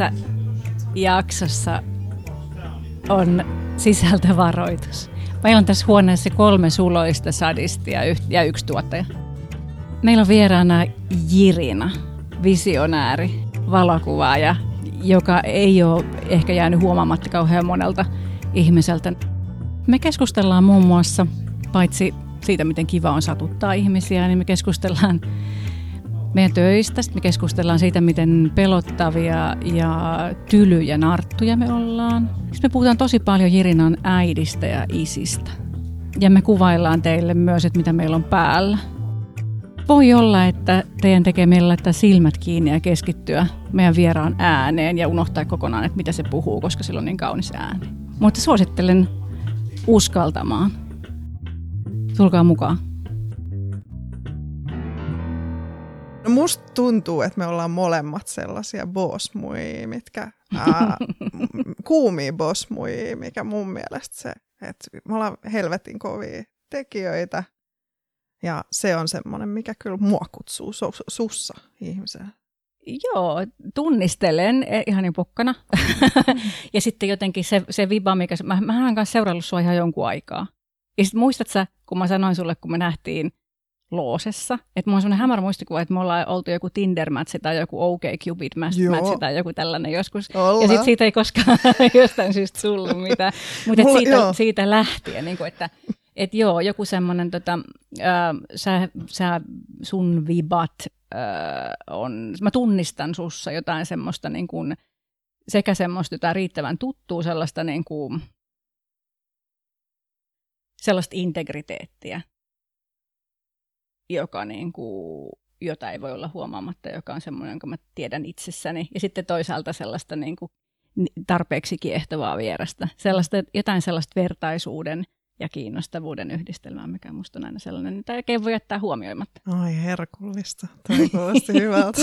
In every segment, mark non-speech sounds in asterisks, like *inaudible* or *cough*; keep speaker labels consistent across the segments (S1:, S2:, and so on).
S1: Tässä jaksossa on sisältövaroitus. Meillä on tässä huoneessa kolme suloista sadistia ja yksi tuottaja. Meillä on vieraana Jirina, visionääri, valokuvaaja, joka ei ole ehkä jäänyt huomaamatta kauhean monelta ihmiseltä. Me keskustellaan muun muassa, paitsi siitä, miten kiva on satuttaa ihmisiä, niin me keskustellaan meidän töistä. Sitten me keskustellaan siitä, miten pelottavia ja tylyjä narttuja me ollaan. Sitten me puhutaan tosi paljon Jirinan äidistä ja isistä. Ja me kuvaillaan teille myös, että mitä meillä on päällä. Voi olla, että teidän tekee meillä laittaa silmät kiinni ja keskittyä meidän vieraan ääneen ja unohtaa kokonaan, että mitä se puhuu, koska sillä on niin kaunis ääni. Mutta suosittelen uskaltamaan. Tulkaa mukaan.
S2: No musta tuntuu, että me ollaan molemmat sellaisia bossmui, mitkä ää, *laughs* kuumia bossmui, mikä mun mielestä se, että me ollaan helvetin kovia tekijöitä. Ja se on semmoinen, mikä kyllä mua kutsuu su- sussa ihmisenä.
S1: Joo, tunnistelen e, ihan niin pokkana. *laughs* ja sitten jotenkin se, se viba, mikä... Mä, mä oon kanssa seurannut sua ihan jonkun aikaa. Ja sitten muistat sä, kun mä sanoin sulle, kun me nähtiin Loosessa. Että mulla on sellainen hämärä muistikuva, että me ollaan oltu joku Tinder-match tai joku OK Cupid match tai joku tällainen joskus.
S2: Olla.
S1: Ja sitten siitä ei koskaan *laughs* jostain syystä tullut mitään. Mutta siitä, siitä lähtien, niin kuin, että et joo, joku semmoinen, tota, äh, sä, sä, sun vibat äh, on, mä tunnistan sussa jotain semmoista niin kuin, sekä semmoista jotain riittävän tuttua, sellaista niin kuin, sellaista integriteettiä, joka niin kuin, jota ei voi olla huomaamatta, joka on semmoinen, jonka mä tiedän itsessäni. Ja sitten toisaalta sellaista niin kuin, tarpeeksi kiehtovaa vierestä. Sellaista, jotain sellaista vertaisuuden ja kiinnostavuuden yhdistelmää, mikä musta on aina sellainen, että oikein voi jättää huomioimatta.
S2: Ai herkullista, toi kuulosti *laughs* hyvältä.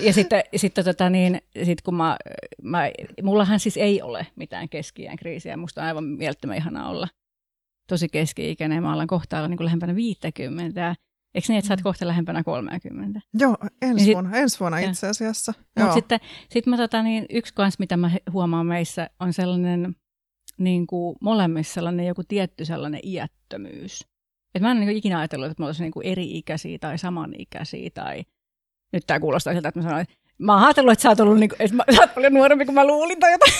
S1: ja sitten, sitten tota niin, sit kun mä, mä, mullahan siis ei ole mitään keski kriisiä, musta on aivan mielettömän ihana olla tosi keski-ikäinen, mä ollaan kohta olla niin kuin lähempänä 50. Eikö niin, että sä oot mm. kohta lähempänä 30?
S2: Joo, ensi sit, vuonna, ensi vuonna itse asiassa.
S1: Mutta sitten sit mä tota, niin, yksi kans, mitä mä huomaan meissä, on sellainen niin kuin molemmissa sellainen joku tietty sellainen iättömyys. Et mä en niin ikinä ajatellut, että me olisimme niin eri-ikäisiä tai samanikäisiä tai nyt tämä kuulostaa siltä, että mä sanoin, Mä oon ajatellut, että sä oot, ollut, niin kuin, että mä, sä oot paljon nuorempi kuin mä luulin tai jotain.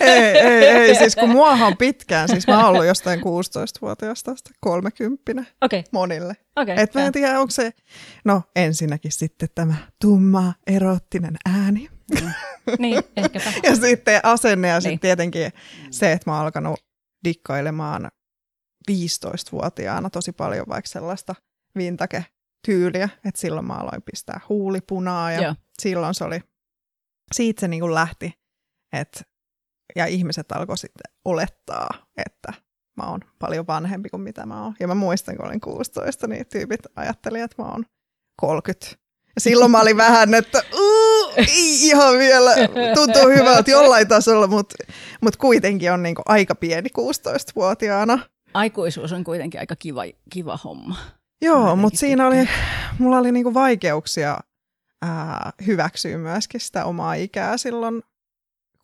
S2: Ei, ei, ei. Siis kun *laughs* muahan on pitkään, siis mä oon ollut jostain 16-vuotiaasta 30
S1: okay.
S2: monille.
S1: Okay,
S2: Et mä en tiedä, onko se, no ensinnäkin sitten tämä tumma, erottinen ääni.
S1: Mm. niin, ehkäpä. *laughs*
S2: ja sitten asenne ja niin. sitten tietenkin se, että mä oon alkanut dikkailemaan 15-vuotiaana tosi paljon vaikka sellaista vintage tyyliä, että silloin mä aloin pistää huulipunaa ja Joo. silloin se oli, siitä se niin kuin lähti, että, ja ihmiset alkoi sitten olettaa, että mä oon paljon vanhempi kuin mitä mä oon. Ja mä muistan, kun olin 16, niin tyypit ajattelivat, että mä oon 30. Ja silloin mä olin vähän, että ei ihan vielä, tuntuu hyvältä jollain tasolla, mutta mut kuitenkin on niinku aika pieni 16-vuotiaana.
S1: Aikuisuus on kuitenkin aika kiva, kiva homma.
S2: Joo, mutta siinä oli, mulla oli niinku vaikeuksia ää, hyväksyä myöskin sitä omaa ikää silloin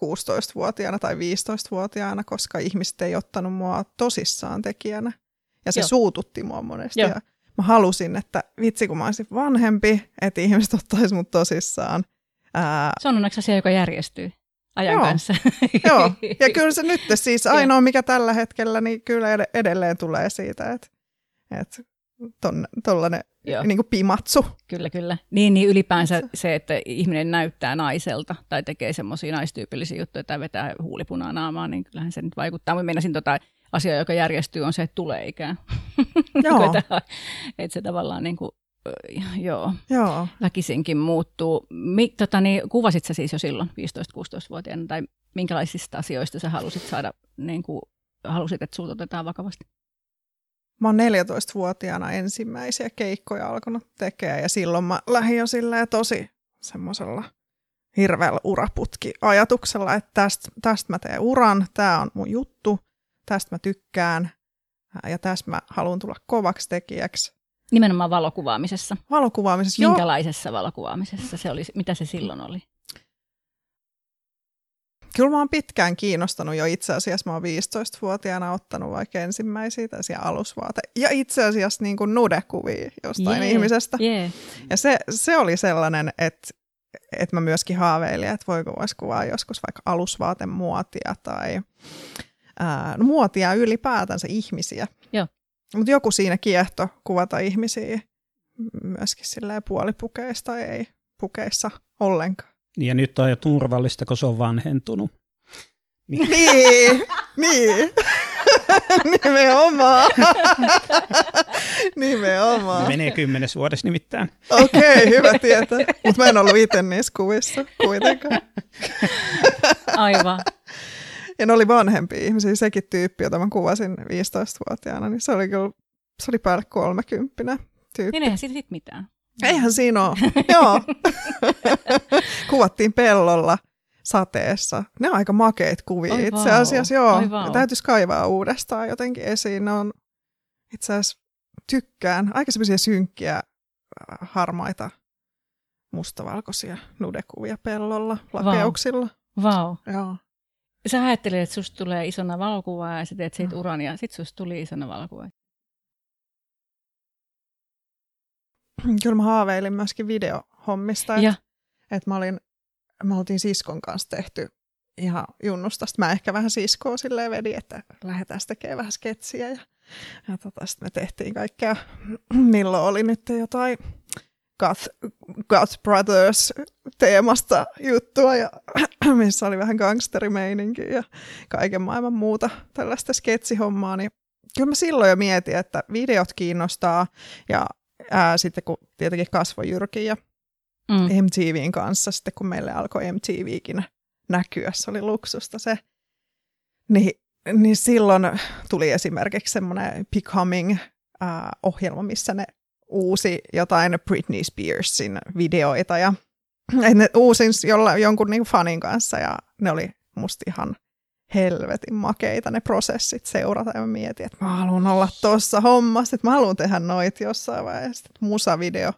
S2: 16-vuotiaana tai 15-vuotiaana, koska ihmiset ei ottanut mua tosissaan tekijänä. Ja se Joo. suututti mua monesti. Joo. Ja mä halusin, että vitsi kun mä olisin vanhempi, että ihmiset ottaisi mut tosissaan.
S1: Ää... Se on onneksi asia, joka järjestyy ajan
S2: Joo.
S1: kanssa. *laughs*
S2: Joo, ja *laughs* kyllä se nyt siis ainoa, mikä tällä hetkellä, niin kyllä edelleen tulee siitä, että, että tuollainen niin kuin pimatsu.
S1: Kyllä, kyllä. Niin, niin ylipäänsä se, että ihminen näyttää naiselta tai tekee semmoisia naistyypillisiä juttuja tai vetää huulipunaa naamaan, niin kyllähän se nyt vaikuttaa. Mä menisin tota asiaa, joka järjestyy, on se, että tulee ikään. *laughs* Joo. että se tavallaan niin kuin, joo,
S2: joo.
S1: väkisinkin muuttuu. Mi, tota, niin, kuvasit sä siis jo silloin 15-16-vuotiaana tai minkälaisista asioista sä halusit saada, niin kuin, halusit, että sinut otetaan vakavasti?
S2: Mä oon 14-vuotiaana ensimmäisiä keikkoja alkanut tekemään ja silloin mä lähdin jo silleen tosi semmoisella hirveällä uraputki-ajatuksella, että tästä, tästä mä teen uran, tämä on mun juttu, tästä mä tykkään ja tästä mä haluan tulla kovaksi tekijäksi.
S1: Nimenomaan valokuvaamisessa.
S2: Valokuvaamisessa,
S1: Minkälaisessa joo. valokuvaamisessa se oli, mitä se silloin oli?
S2: Kyllä mä oon pitkään kiinnostanut jo itse asiassa. Mä oon 15-vuotiaana ottanut vaikka ensimmäisiä tällaisia alusvaate. Ja itse asiassa niin kuin nudekuvia jostain yeah, ihmisestä.
S1: Yeah.
S2: Ja se, se oli sellainen, että että mä myöskin haaveilin, että voiko voisi kuvaa joskus vaikka alusvaatemuotia tai ää, no, muotia ylipäätänsä ihmisiä. Mutta joku siinä kiehto kuvata ihmisiä myöskin puolipukeista tai ei pukeissa ollenkaan.
S3: Ja nyt on jo turvallista, kun se on vanhentunut.
S2: Niin, niin. niin. Nimenomaan. Nimenomaan.
S3: Menee kymmenes vuodessa nimittäin.
S2: Okei, okay, hyvä tietää. Mutta mä en ollut itse niissä kuvissa kuitenkaan.
S1: Aivan.
S2: Ja ne oli vanhempia ihmisiä. Sekin tyyppi, jota mä kuvasin 15-vuotiaana, niin se oli kyllä, se oli päälle kolmekymppinen tyyppi.
S1: Niin eihän siitä mitään.
S2: Eihän siinä ole. *laughs* Joo. *laughs* Kuvattiin pellolla sateessa. Ne on aika makeit kuvia Oi itse asiassa. Joo, Oi täytyisi kaivaa uudestaan jotenkin esiin. Ne on itse asiassa tykkään. Aika semmoisia synkkiä, äh, harmaita, mustavalkoisia nudekuvia pellolla, lakeuksilla.
S1: Vau. Wow.
S2: Joo.
S1: Sä ajattelit, että susta tulee isona valokuvaa ja sä teet siitä mm. uran ja sit susta tuli isona valokuva. *clears throat*
S2: Kyllä mä haaveilin myöskin videohommista. Että et mä olin, me oltiin siskon kanssa tehty ihan junnusta. Sitten mä ehkä vähän siskoa silleen vedin, että lähdetään tekemään vähän sketsiä. Ja, ja tota, sitten me tehtiin kaikkea, *clears throat* milloin oli nyt jotain Goth, Goth Brothers teemasta juttua, ja, *clears throat* missä oli vähän gangsterimeininkiä ja kaiken maailman muuta tällaista sketsihommaa, niin kyllä mä silloin jo mietin, että videot kiinnostaa ja ää, sitten kun tietenkin kasvoi Jyrkin ja mm. MTVin kanssa, sitten kun meille alkoi MTVkin näkyä, se oli luksusta se, niin, niin silloin tuli esimerkiksi semmoinen Becoming-ohjelma, missä ne uusi jotain Britney Spearsin videoita ja *clears throat* ne uusin jolla, jonkun niin fanin kanssa ja ne oli musta ihan helvetin makeita ne prosessit seurata ja mietin, että mä haluan olla tuossa hommassa, että mä haluan tehdä noit jossain vaiheessa. Musavideo,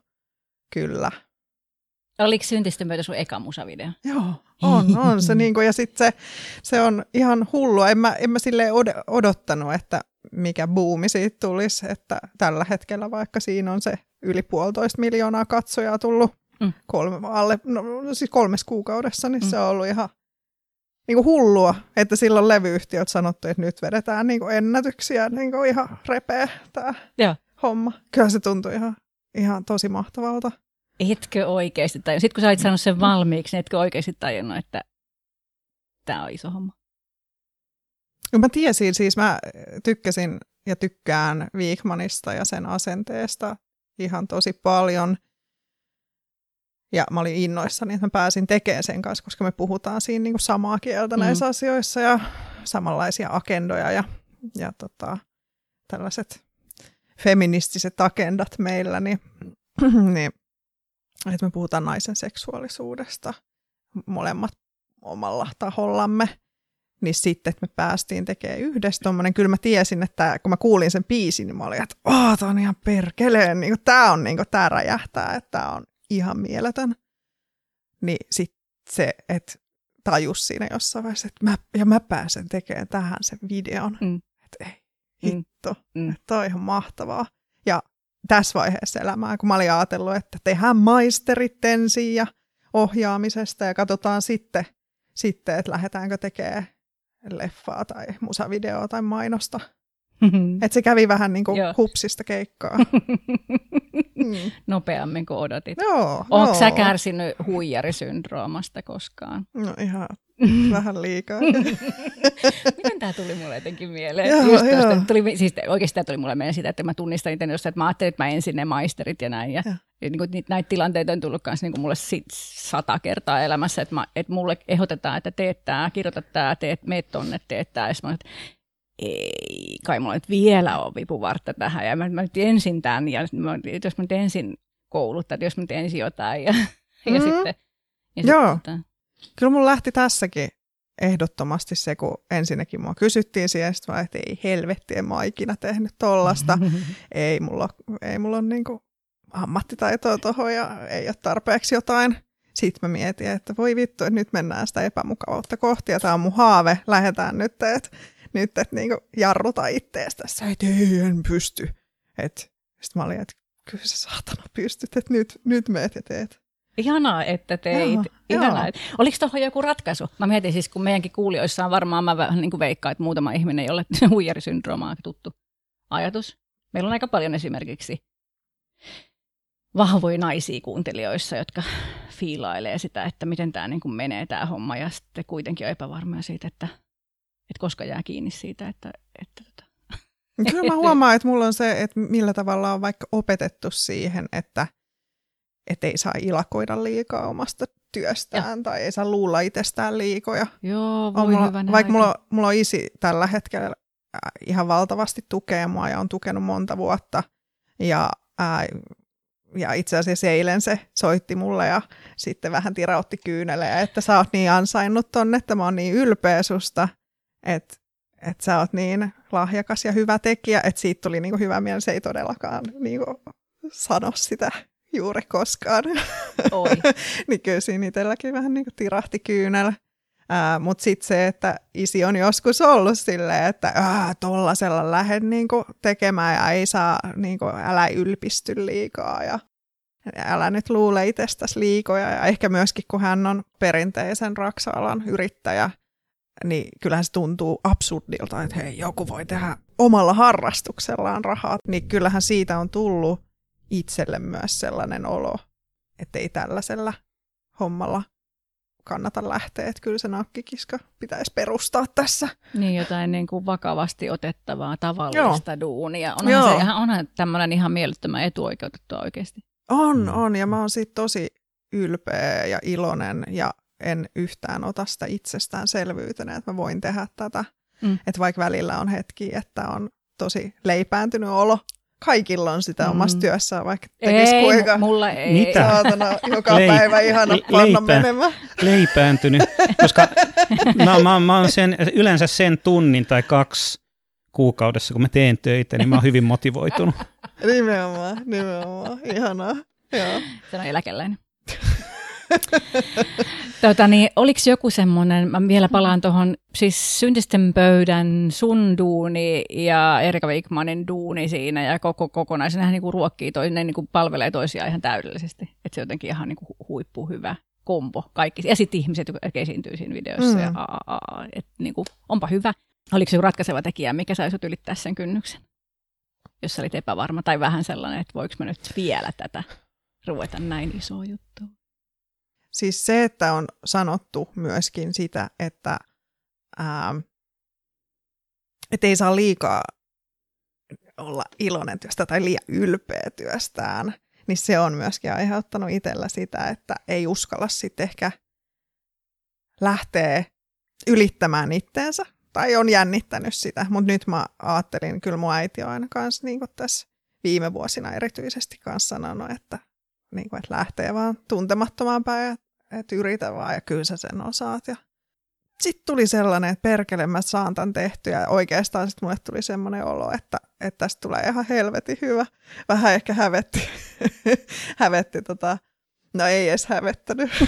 S2: kyllä.
S1: Oliko syntisten myötä sun eka musavideo?
S2: Joo, on, on se *laughs* niin kuin, ja sitten se, se on ihan hullua. En mä, en mä silleen odottanut, että mikä buumi siitä tulisi, että tällä hetkellä vaikka siinä on se yli puolitoista miljoonaa katsojaa tullut mm. kolme, alle, no, siis kolmes kuukaudessa, niin mm. se on ollut ihan niin kuin hullua, että silloin levyyhtiöt sanottu, että nyt vedetään niin kuin ennätyksiä, niin kuin ihan repeä tämä homma. Kyllä se tuntui ihan, ihan tosi mahtavalta.
S1: Etkö oikeasti tai Sitten kun sä olit saanut sen valmiiksi, niin etkö oikeasti tajunnut, että tämä on iso homma?
S2: No mä tiesin, siis mä tykkäsin ja tykkään Viikmanista ja sen asenteesta ihan tosi paljon – ja mä olin innoissani, että mä pääsin tekemään sen kanssa, koska me puhutaan siinä niin kuin samaa kieltä mm. näissä asioissa ja samanlaisia agendoja ja, ja tota, tällaiset feministiset agendat meillä, niin, *clears throat* niin että me puhutaan naisen seksuaalisuudesta molemmat omalla tahollamme, niin sitten, että me päästiin tekemään yhdessä tommonen, kyllä mä tiesin, että kun mä kuulin sen biisin, niin mä olin, että oh, tää on ihan perkeleen, niin tää on, niin kuin, tää räjähtää, että tää on ihan mieletön. Niin sitten se, että tajus siinä jossain vaiheessa, että mä, ja mä pääsen tekemään tähän sen videon. Mm. Että ei, mm. hitto, mm. että toi on ihan mahtavaa. Ja tässä vaiheessa elämää, kun mä olin ajatellut, että tehdään maisterit ensin ja ohjaamisesta ja katsotaan sitten, sitten että lähdetäänkö tekemään leffaa tai musavideoa tai mainosta. Että se kävi vähän niin kuin hupsista keikkaa. *laughs*
S1: mm. Nopeammin kuin odotit.
S2: Joo,
S1: Oletko joo. sä kärsinyt huijarisyndroomasta koskaan?
S2: No ihan *laughs* vähän liikaa. *laughs*
S1: Miten tämä tuli mulle jotenkin mieleen? Joo, Just joo. Tosta, tuli, siis oikeasti tämä tuli mulle mieleen sitä, että mä tunnistan itse että mä ajattelin, että mä ensin ne maisterit ja näin. Ja, ja. ja niin kuin, näitä tilanteita on tullut myös niin mulle sit sata kertaa elämässä, että, mä, että mulle ehdotetaan, että teet tämä, kirjoita tämä, teet, meet tonne, teet tämä. Ja mä, että ei, kai mulla nyt vielä ole vipuvartta tähän. Ja mä, mä nyt ensin tämän, ja mä, jos mä nyt ensin kouluttaa, jos mä nyt ensin jotain. Ja, mm-hmm. ja sitten,
S2: ja Joo. Sitten, Kyllä mulla lähti tässäkin ehdottomasti se, kun ensinnäkin mua kysyttiin siihen, sitten mä että ei helvetti, en mä ikinä tehnyt tollasta. *laughs* ei mulla, ei mulla ole niin ammattitaitoa tuohon ja ei ole tarpeeksi jotain. Sitten mä mietin, että voi vittu, että nyt mennään sitä epämukavuutta kohti ja tämä on mun haave, lähdetään nyt, että nyt et niin jarruta itteestä tässä, että ei, en pysty. Sitten mä olin, että kyllä sä saatana pystyt, että nyt, nyt meet ja teet.
S1: Ihanaa, että teit. Joo, Ihanaa. Joo. Oliko tuohon joku ratkaisu? Mä mietin siis, kun meidänkin kuulijoissa on varmaan, mä vähän niin kuin veikkaan, että muutama ihminen, jolle *laughs* huijarisyndrooma on tuttu ajatus. Meillä on aika paljon esimerkiksi vahvoja naisia kuuntelijoissa, jotka fiilailee sitä, että miten tämä niin kuin menee tämä homma ja sitten kuitenkin on epävarmaa siitä, että, että koska jää kiinni siitä, että, että tota.
S2: Kyllä mä *laughs* huomaan, että mulla on se, että millä tavalla on vaikka opetettu siihen, että et ei saa ilakoida liikaa omasta työstään ja. tai ei saa luulla itsestään liikoja.
S1: Joo, voi
S2: mulla,
S1: hyvä
S2: Vaikka mulla, mulla on isi tällä hetkellä ihan valtavasti tukee mua ja on tukenut monta vuotta ja ää, ja itse asiassa eilen se soitti mulle ja sitten vähän tirautti kyynelejä, että sä oot niin ansainnut tonne, että mä oon niin ylpeä susta, että, että sä oot niin lahjakas ja hyvä tekijä, että siitä tuli niin hyvä mieli, se ei todellakaan niin sano sitä juuri koskaan.
S1: Oi. *laughs*
S2: niin kyllä siinä itselläkin vähän niin tirahti kyynel. Mutta sitten se, että isi on joskus ollut silleen, että tollasella lähde niinku tekemään ja ei saa, niinku, älä ylpisty liikaa ja älä nyt luule itsestäsi liikoja. Ja ehkä myöskin, kun hän on perinteisen raksaalan yrittäjä, niin kyllähän se tuntuu absurdilta, että hei, joku voi tehdä omalla harrastuksellaan rahaa. Niin kyllähän siitä on tullut itselle myös sellainen olo, että ei tällaisella hommalla kannata lähteä, että kyllä se nakkikiska pitäisi perustaa tässä.
S1: Niin, jotain niin kuin vakavasti otettavaa tavallista Joo. duunia. Onhan Joo. se ihan, onhan tämmöinen ihan mielettömän etuoikeutettua oikeasti.
S2: On, on, ja mä oon siitä tosi ylpeä ja iloinen, ja en yhtään ota sitä itsestäänselvyytenä, että mä voin tehdä tätä. Mm. Että vaikka välillä on hetki, että on tosi leipääntynyt olo, kaikilla on sitä omassa mm. työssään, vaikka tekisi
S1: ei,
S2: kuinka
S1: mulla ei.
S3: Mitä?
S2: saatana joka Leip- päivä ihana panna leipä, menemään.
S3: Leipääntynyt, koska mä, mä, mä oon sen, yleensä sen tunnin tai kaksi kuukaudessa, kun mä teen töitä, niin mä oon hyvin motivoitunut. *laughs*
S2: nimenomaan, nimenomaan. Ihanaa. Joo.
S1: Se on eläkeläinen. *laughs* tota, niin, oliko joku semmoinen, mä vielä palaan tuohon, siis syntisten pöydän sun duuni ja Erika Wigmanin duuni siinä ja koko kokonaisena niin kuin ruokkii toinen, ne niin kuin palvelee toisiaan ihan täydellisesti. Että se jotenkin ihan niin kuin huippu hyvä kombo kaikki. Ja sitten ihmiset, jotka esiintyy siinä videossa. Mm. Ja, a, a, a, et, niin kuin, onpa hyvä. Oliko se ratkaiseva tekijä, mikä saisi ylittää sen kynnyksen? Jos sä olit epävarma tai vähän sellainen, että voiko mä nyt vielä tätä ruveta näin iso juttu.
S2: Siis se, että on sanottu myöskin sitä, että ää, et ei saa liikaa olla iloinen työstä tai liian ylpeä työstään, niin se on myöskin aiheuttanut itsellä sitä, että ei uskalla sitten ehkä lähteä ylittämään itteensä. Tai on jännittänyt sitä, mutta nyt mä ajattelin, kyllä mun äiti on aina kanssa niin tässä viime vuosina erityisesti kanssa sanonut, että, niin kuin, että lähtee vaan tuntemattomaan päin että yritä vaan ja kyllä sä sen osaat. Ja sitten tuli sellainen, että perkele mä saan tämän tehtyä ja oikeastaan sitten mulle tuli semmoinen olo, että, että tästä tulee ihan helvetin hyvä. Vähän ehkä hävetti, *laughs* hävetti tota, no ei edes hävettänyt. *laughs*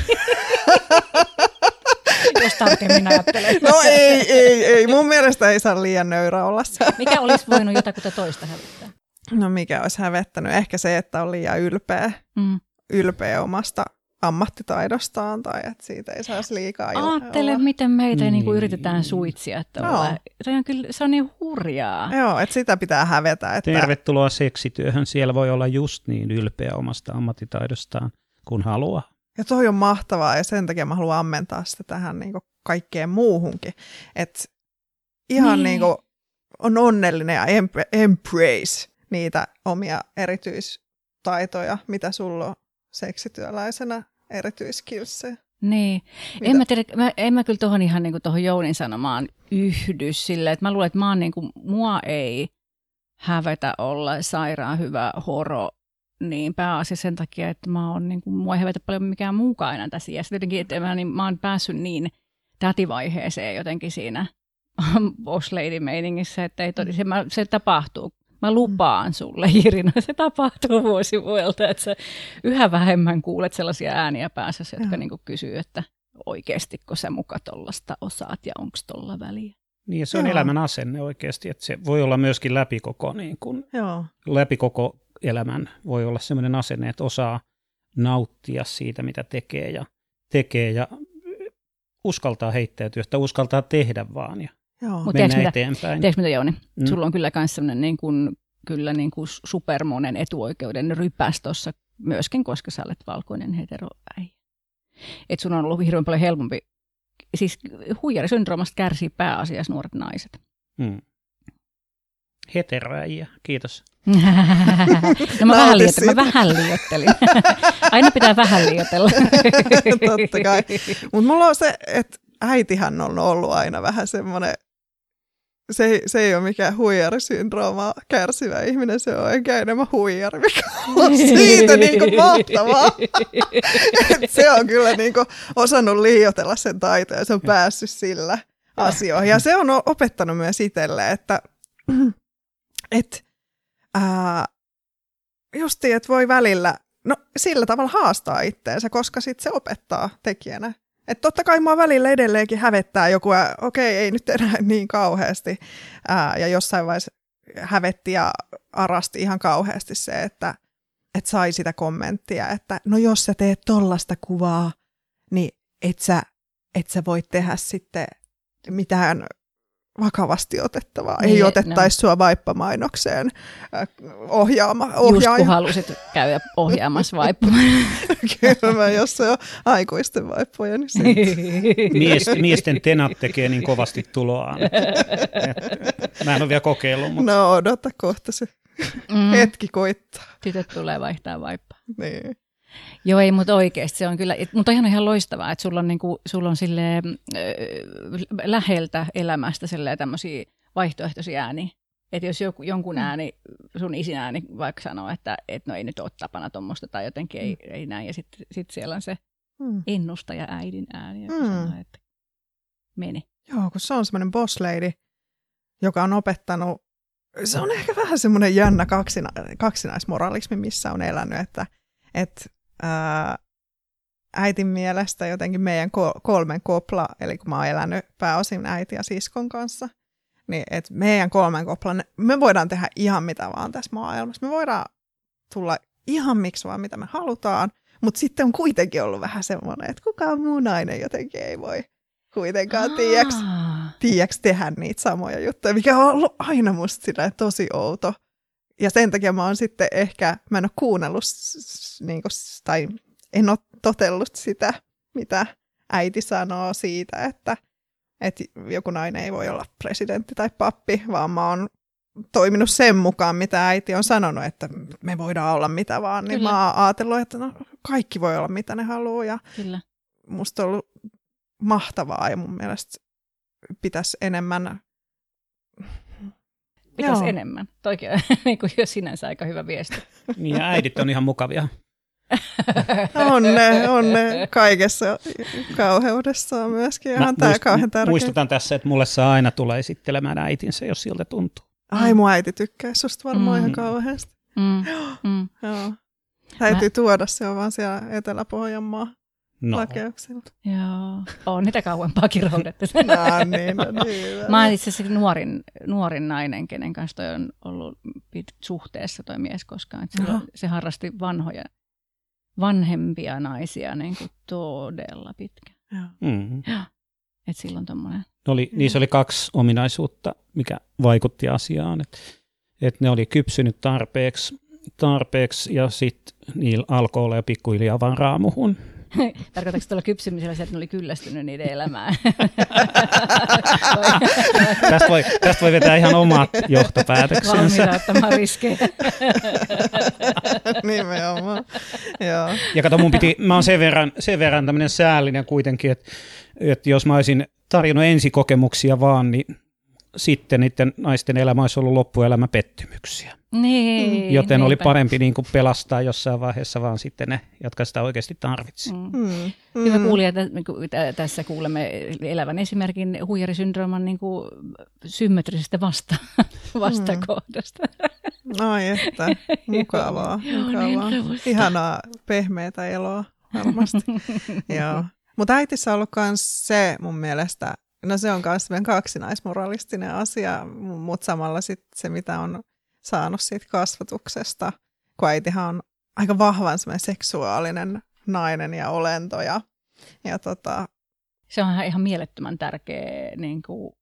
S1: Jos tarkemmin ajattelee.
S2: No ei, ei, ei. Mun mielestä ei saa liian nöyrä olla se.
S1: Mikä olisi voinut jotakuta toista hävettää?
S2: No mikä olisi hävettänyt? Ehkä se, että on liian ylpeä. Mm. Ylpeä omasta ammattitaidostaan tai että siitä ei saisi liikaa
S1: Aattele, olla. miten meitä niin. Niin yritetään suitsia. Että no. se, on kyllä, se on niin hurjaa.
S2: Joo, että sitä pitää hävetä. Että...
S3: Tervetuloa seksityöhön. Siellä voi olla just niin ylpeä omasta ammattitaidostaan kuin haluaa.
S2: Ja toi on mahtavaa ja sen takia mä haluan ammentaa sitä tähän niin kaikkeen muuhunkin. Että ihan niin. niin kuin on onnellinen ja embrace niitä omia erityistaitoja, mitä sulla on seksityöläisenä erityiskilsejä.
S1: Niin. En mä, tiedä, mä, en mä kyllä tuohon ihan niin tuohon Jounin sanomaan yhdy sille, että mä luulen, että mä oon niin kuin, mua ei hävetä olla sairaan hyvä horo niin pääasia sen takia, että mä oon, niin kuin, mua ei hävetä paljon mikään muukaan aina tässä iässä. Jotenkin, että mä, niin, mä oon päässyt niin tätivaiheeseen jotenkin siinä *laughs* boss lady meiningissä, että ei todella, se, mä, se tapahtuu. Mä lupaan sulle, Irina, se tapahtuu vuosi vuodelta, että sä yhä vähemmän kuulet sellaisia ääniä päässä, jotka niin kysyy, että oikeastiko sä muka tollasta osaat ja onko tolla väliä.
S3: Niin, ja se on Joo. elämän asenne oikeasti, että se voi olla myöskin läpi koko, niin kun,
S2: Joo.
S3: läpi koko elämän voi olla sellainen asenne, että osaa nauttia siitä, mitä tekee ja, tekee ja uskaltaa heittäytyä, että uskaltaa tehdä vaan ja Joo. Mut mennä mitä, eteenpäin.
S1: Tiedätkö mitä Jouni? Mm. Sulla on kyllä myös sellainen niin kuin, kyllä niin kuin supermonen etuoikeuden rypäs tuossa myöskin, koska sä olet valkoinen heteroäijä. Että sun on ollut hirveän paljon helpompi. Siis huijarisyndroomasta kärsii pääasiassa nuoret naiset. Mm.
S3: Heteroäijä, kiitos. *laughs*
S1: no mä vähän, liioittelin, mä vähän liioittelin. *laughs* Aina pitää vähän liioitella. *laughs*
S2: Totta kai. Mutta mulla on se, että äitihän on ollut aina vähän semmoinen, se, se ei ole mikään huijarisyndrooma kärsivä ihminen, se on ehkä enemmän huijari, mikä on *laughs* siitä niin kuin mahtavaa. Et se on kyllä niin kuin osannut liioitella sen taitoa ja se on päässyt sillä asioihin. Ja se on opettanut myös itselle, että *clears throat* et, ää, justiin, että voi välillä no, sillä tavalla haastaa itteensä, koska sitten se opettaa tekijänä. Että totta kai mua välillä edelleenkin hävettää joku, ja okei, ei nyt enää *laughs* niin kauheasti. Ää, ja jossain vaiheessa hävetti ja arasti ihan kauheasti se, että et sai sitä kommenttia, että no jos sä teet tollasta kuvaa, niin et sä, et sä voi tehdä sitten mitään vakavasti otettavaa. Niin, Ei otettaisi no. sua vaippamainokseen äh, ohjaama, ohjaaja.
S1: Just kun halusit käydä ohjaamassa vaippa. *laughs*
S2: Kyllä, jos se on aikuisten vaippoja, niin
S3: Mies, Miesten tenat tekee niin kovasti tuloaan. mä en ole vielä kokeillut. Mutta...
S2: No odota kohta se mm. hetki koittaa.
S1: Tytöt tulee vaihtaa vaippaa.
S2: Niin.
S1: Joo, ei, mutta oikeasti se on kyllä, mutta on ihan loistavaa, että sulla on, niin kuin, sulla on sille, äh, läheltä elämästä tämmöisiä vaihtoehtoisia ääniä. Että jos joku, jonkun mm. ääni, sun isin ääni vaikka sanoo, että et no ei nyt ole tapana tuommoista tai jotenkin ei, mm. ei näin, ja sitten sit siellä on se mm. ennustaja äidin ääni, joka mm. sanoo, että meni.
S2: Joo, kun se on semmoinen boss lady, joka on opettanut, se on ehkä vähän semmoinen jännä kaksina, kaksinaismoralismi, missä on elänyt, että, että ää, äitin mielestä jotenkin meidän kolmen kopla, eli kun mä oon elänyt pääosin äiti ja siskon kanssa, niin että meidän kolmen kopla, me voidaan tehdä ihan mitä vaan tässä maailmassa. Me voidaan tulla ihan miksi vaan mitä me halutaan, mutta sitten on kuitenkin ollut vähän semmoinen, että kukaan muu nainen jotenkin ei voi kuitenkaan, tiiäks, tiiäks tehdä niitä samoja juttuja, mikä on ollut aina musta tosi outo ja sen takia mä oon sitten ehkä, mä en ole kuunnellut niin kuin, tai en ole totellut sitä, mitä äiti sanoo siitä, että, että joku nainen ei voi olla presidentti tai pappi, vaan mä oon toiminut sen mukaan, mitä äiti on sanonut, että me voidaan olla mitä vaan, niin Kyllä. mä oon ajatellut, että no, kaikki voi olla mitä ne haluaa. Ja
S1: Kyllä.
S2: musta on ollut mahtavaa ja mun mielestä pitäisi enemmän
S1: pitäisi Joo. enemmän. Toikin on *laughs* niin kuin jo sinänsä aika hyvä viesti. *laughs*
S3: Niin ja äidit on ihan mukavia. *laughs*
S2: on ne, on ne kaikessa kauheudessaan myöskin. Ihan Mä tämä muist, kauhean tärkeä.
S3: Muistutan tässä, että mulle saa aina tulla esittelemään äitinsä, jos siltä tuntuu.
S2: Ai, mun äiti tykkää susta varmaan mm. ihan kauheasti. Mm. Mm. Joo. Täytyy Mä... tuoda, se on vaan siellä Etelä-Pohjanmaa no.
S1: Joo, on niitä kauempaakin roudettu. *laughs*
S2: no, niin, no, niin,
S1: Mä olen itse asiassa nuorin, nuorin nainen, kenen kanssa toi on ollut pit, suhteessa toi mies koskaan. Se, se harrasti vanhoja, vanhempia naisia niin kuin todella pitkä. Joo. Mm-hmm. Et silloin tommonen.
S3: Oli, niissä oli kaksi ominaisuutta, mikä vaikutti asiaan. Että et ne oli kypsynyt tarpeeksi, tarpeeksi ja sitten niillä alkoi olla jo pikkuhiljaa vaan raamuhun. *laughs*
S1: Tarkoitatko tuolla kypsymisellä se, että ne oli kyllästynyt niiden elämään? *laughs*
S3: tästä, voi, tästä voi vetää ihan omat johtopäätöksensä.
S1: Valmiita ottamaan riskejä. *laughs*
S2: Nimenomaan, joo.
S3: Ja kato, mun piti, mä oon sen verran, sen verran tämmöinen säällinen kuitenkin, että, että jos mä olisin tarjonnut ensikokemuksia vaan, niin sitten niiden naisten elämä olisi ollut loppuelämä pettymyksiä.
S1: Niin,
S3: Joten niinpä. oli parempi niin kuin pelastaa jossain vaiheessa vaan sitten ne, jotka sitä oikeasti tarvitsivat. Mm. Mm.
S1: Mm. Hyvä kuulija, niinku, tässä kuulemme elävän esimerkin huijarisyndrooman niin kuin symmetrisestä vasta, vastakohdasta.
S2: Mm. Ai että, *laughs* mukavaa. mukavaa. Niin, Ihanaa pehmeätä eloa varmasti. *laughs* Joo. Mutta äitissä on ollut myös se mun mielestä, no se on myös kaksinaismoralistinen asia, mutta samalla sit se, mitä on saanut siitä kasvatuksesta, kun äitihän on aika vahvan seksuaalinen nainen ja olento. Ja, ja tota...
S1: Se on ihan mielettömän tärkeä niin kuin,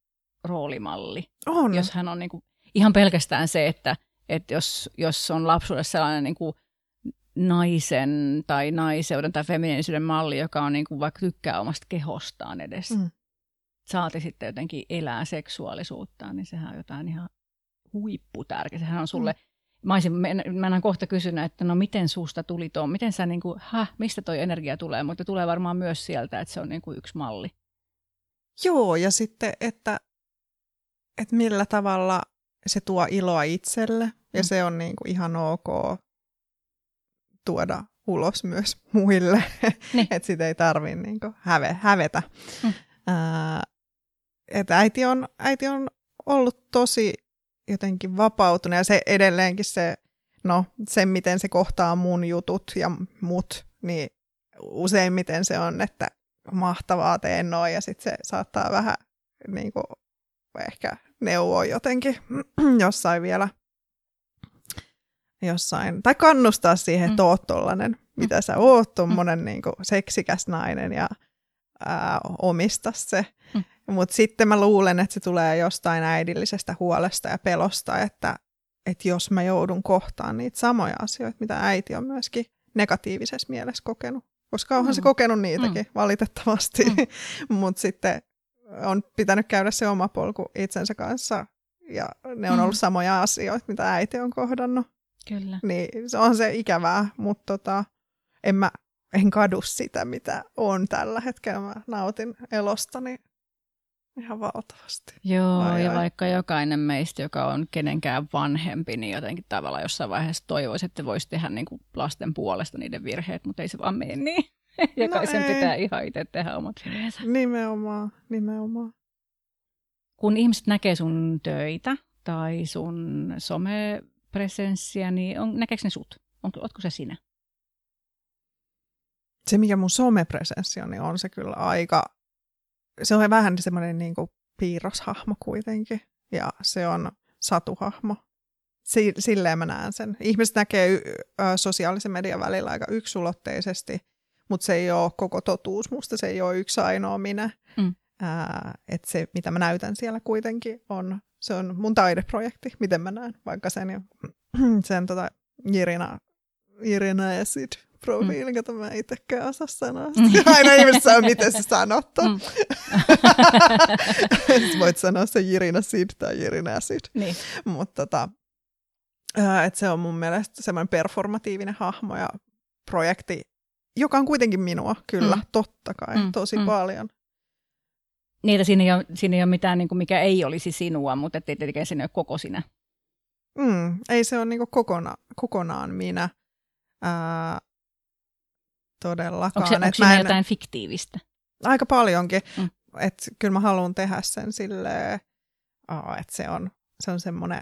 S1: roolimalli.
S2: On.
S1: Jos hän on niin kuin, ihan pelkästään se, että, että jos, jos on lapsuudessa sellainen niin kuin, naisen tai naiseuden tai feminiinisyyden malli, joka on niin kuin, vaikka tykkää omasta kehostaan edes, mm. Saati sitten jotenkin elää seksuaalisuuttaan, niin sehän on jotain ihan huipputärkeä. Sehän on sulle, mm. mä, olisin, mä en kohta kysynyt, että no miten suusta tuli tuo, miten sä niin kuin, ha, mistä toi energia tulee, mutta tulee varmaan myös sieltä, että se on niin kuin yksi malli.
S2: Joo, ja sitten, että, että millä tavalla se tuo iloa itselle, ja mm. se on niin kuin ihan ok tuoda ulos myös muille, niin. *laughs* että sitä ei tarvitse niin häve, hävetä. Mm. Ää, että äiti on, äiti on ollut tosi jotenkin vapautunut ja se edelleenkin se, no se miten se kohtaa mun jutut ja mut, niin useimmiten se on, että mahtavaa teen noin ja sitten se saattaa vähän niin kuin, ehkä neuvoa jotenkin *clears throat* jossain vielä jossain, tai kannustaa siihen, että mm. oot tollanen, mitä sä oot, mm. tommonen mm. niin kuin, seksikäs nainen ja ää, omista se. Mutta sitten mä luulen, että se tulee jostain äidillisestä huolesta ja pelosta, että, että jos mä joudun kohtaan niitä samoja asioita, mitä äiti on myöskin negatiivisessa mielessä kokenut. Koska onhan mm. se kokenut niitäkin, mm. valitettavasti. Mm. *laughs* Mutta sitten on pitänyt käydä se oma polku itsensä kanssa. Ja ne on mm. ollut samoja asioita, mitä äiti on kohdannut.
S1: Kyllä.
S2: Niin se on se ikävää, mutta tota, en mä en kadu sitä, mitä on tällä hetkellä. Mä nautin elostani ihan valtavasti.
S1: Joo, ai, ja ai. vaikka jokainen meistä, joka on kenenkään vanhempi, niin jotenkin tavallaan jossain vaiheessa toivoisi, että voisi tehdä niin kuin lasten puolesta niiden virheet, mutta ei se vaan mene niin. *laughs* Jokaisen no pitää ihan itse tehdä omat virheensä.
S2: Nimenomaan, nimenomaan.
S1: Kun ihmiset näkee sun töitä tai sun somepresenssiä, niin on, näkeekö ne sut? On, ootko se sinä?
S2: Se, mikä mun somepresenssi on, niin on se kyllä aika se on vähän semmoinen niin kuin piirroshahmo kuitenkin, ja se on satuhahmo. Silleen mä näen sen. Ihmiset näkee sosiaalisen median välillä aika yksulotteisesti, mutta se ei ole koko totuus. Musta se ei ole yksi ainoa minä. Mm. että se, mitä mä näytän siellä kuitenkin, on, se on mun taideprojekti, miten mä näen, vaikka sen, *clears throat* sen tota, Jirina, Jirina Esid profiilin, mm. kato mä itsekään osaa sanoa. *laughs* Aina ihmiset saa, miten se sanottu. Mm. *laughs* voit sanoa se Jirina Sid tai Jirina Sid.
S1: Niin.
S2: Mutta tota, että se on mun mielestä semmoinen performatiivinen hahmo ja projekti, joka on kuitenkin minua, kyllä, mm. totta kai, mm. tosi mm. paljon.
S1: Niin, että siinä ei ole, siinä ei ole mitään, niin kuin mikä ei olisi sinua, mutta ettei tietenkään siinä ole koko sinä.
S2: Mm, ei se ole niin kokona, kokonaan minä. Ää, todellakaan.
S1: Onko, onko siinä en... jotain fiktiivistä?
S2: Aika paljonkin. Mm. Että kyllä mä haluan tehdä sen silleen, oh, että se on, se on semmoinen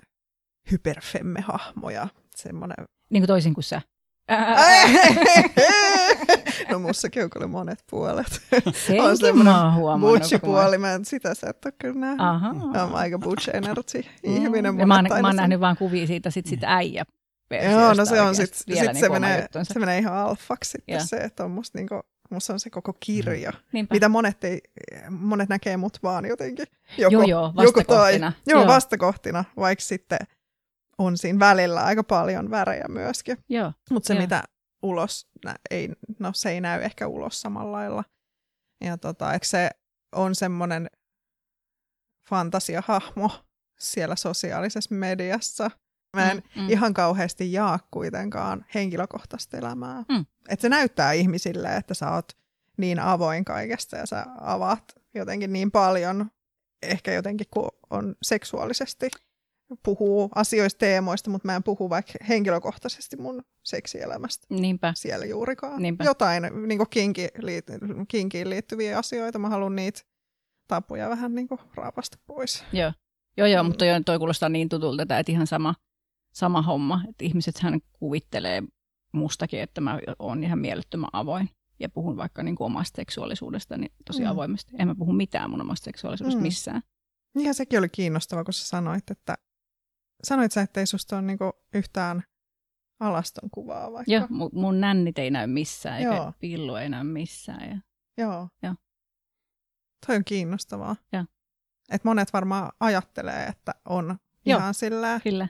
S2: hyperfemme-hahmo ja semmoinen...
S1: Niin kuin toisin kuin sä. *laughs*
S2: no mussakin on kyllä monet puolet.
S1: On semmoinen
S2: butchi-puoli, mä en sitä sä et ole kyllä nähnyt. Aha. Mä aika butch energy ihminen.
S1: Mm. Mä, oon, mä oon nähnyt vaan kuvia siitä sit, sit äijä
S2: Joo, no se on sitten sit niin se, menee, se menee ihan alfaksi sitten yeah. se, että on musta, niinku, musta on se koko kirja, mm. mitä monet, ei, monet näkee mut vaan jotenkin.
S1: Joko, joo, joo, vastakohtina.
S2: Joko toi, joo, joo, vastakohtina, vaikka sitten on siinä välillä aika paljon värejä myöskin. Mutta se, joo. mitä ulos, ei, no se ei näy ehkä ulos samalla lailla. Ja tota, eikö se on semmoinen fantasiahahmo siellä sosiaalisessa mediassa – Mä en mm, mm. ihan kauheasti jaa kuitenkaan henkilökohtaista elämää. Mm. Että se näyttää ihmisille, että sä oot niin avoin kaikesta ja sä avaat jotenkin niin paljon ehkä jotenkin, kun on seksuaalisesti puhuu asioista, teemoista, mutta mä en puhu vaikka henkilökohtaisesti mun seksielämästä
S1: Niinpä.
S2: siellä juurikaan.
S1: Niinpä.
S2: Jotain niin kinki, kinkiin liittyviä asioita, mä haluan niitä tapoja vähän niin raapasta pois.
S1: Joo, joo, joo mm. mutta toi kuulostaa niin tutulta, että ihan sama, sama homma. Että ihmiset hän kuvittelee mustakin, että mä oon ihan mielettömän avoin ja puhun vaikka niin kuin omasta seksuaalisuudesta niin tosi mm. avoimesti. En mä puhu mitään mun omasta seksuaalisuudesta mm. missään.
S2: Niin sekin oli kiinnostava, kun sä sanoit, että sanoit sä, että ei susta ole niinku yhtään alaston kuvaa vaikka.
S1: Joo, mun, mun nännit ei näy missään, eikä Joo. pillu ei näy missään. Ja...
S2: Joo.
S1: Joo.
S2: Toi on kiinnostavaa.
S1: Joo.
S2: Et monet varmaan ajattelee, että on Joo, ihan sillä.
S1: Kyllä.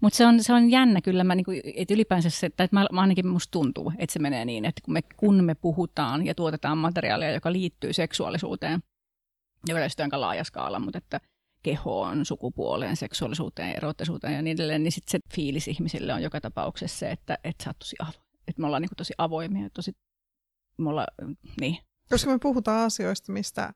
S1: Mutta se on, se on jännä kyllä, mä, niinku, että ylipäänsä se, että mä, mä ainakin musta tuntuu, että se menee niin, että kun me, kun me puhutaan ja tuotetaan materiaalia, joka liittyy seksuaalisuuteen, joka on aika laaja skaala, mutta että kehoon, sukupuoleen, seksuaalisuuteen, erottisuuteen ja niin edelleen, niin sitten se fiilis ihmisille on joka tapauksessa se, että, että sä oot tosi avoin. Että me ollaan niin tosi avoimia, tosi, me ollaan, niin.
S2: Koska me puhutaan asioista, mistä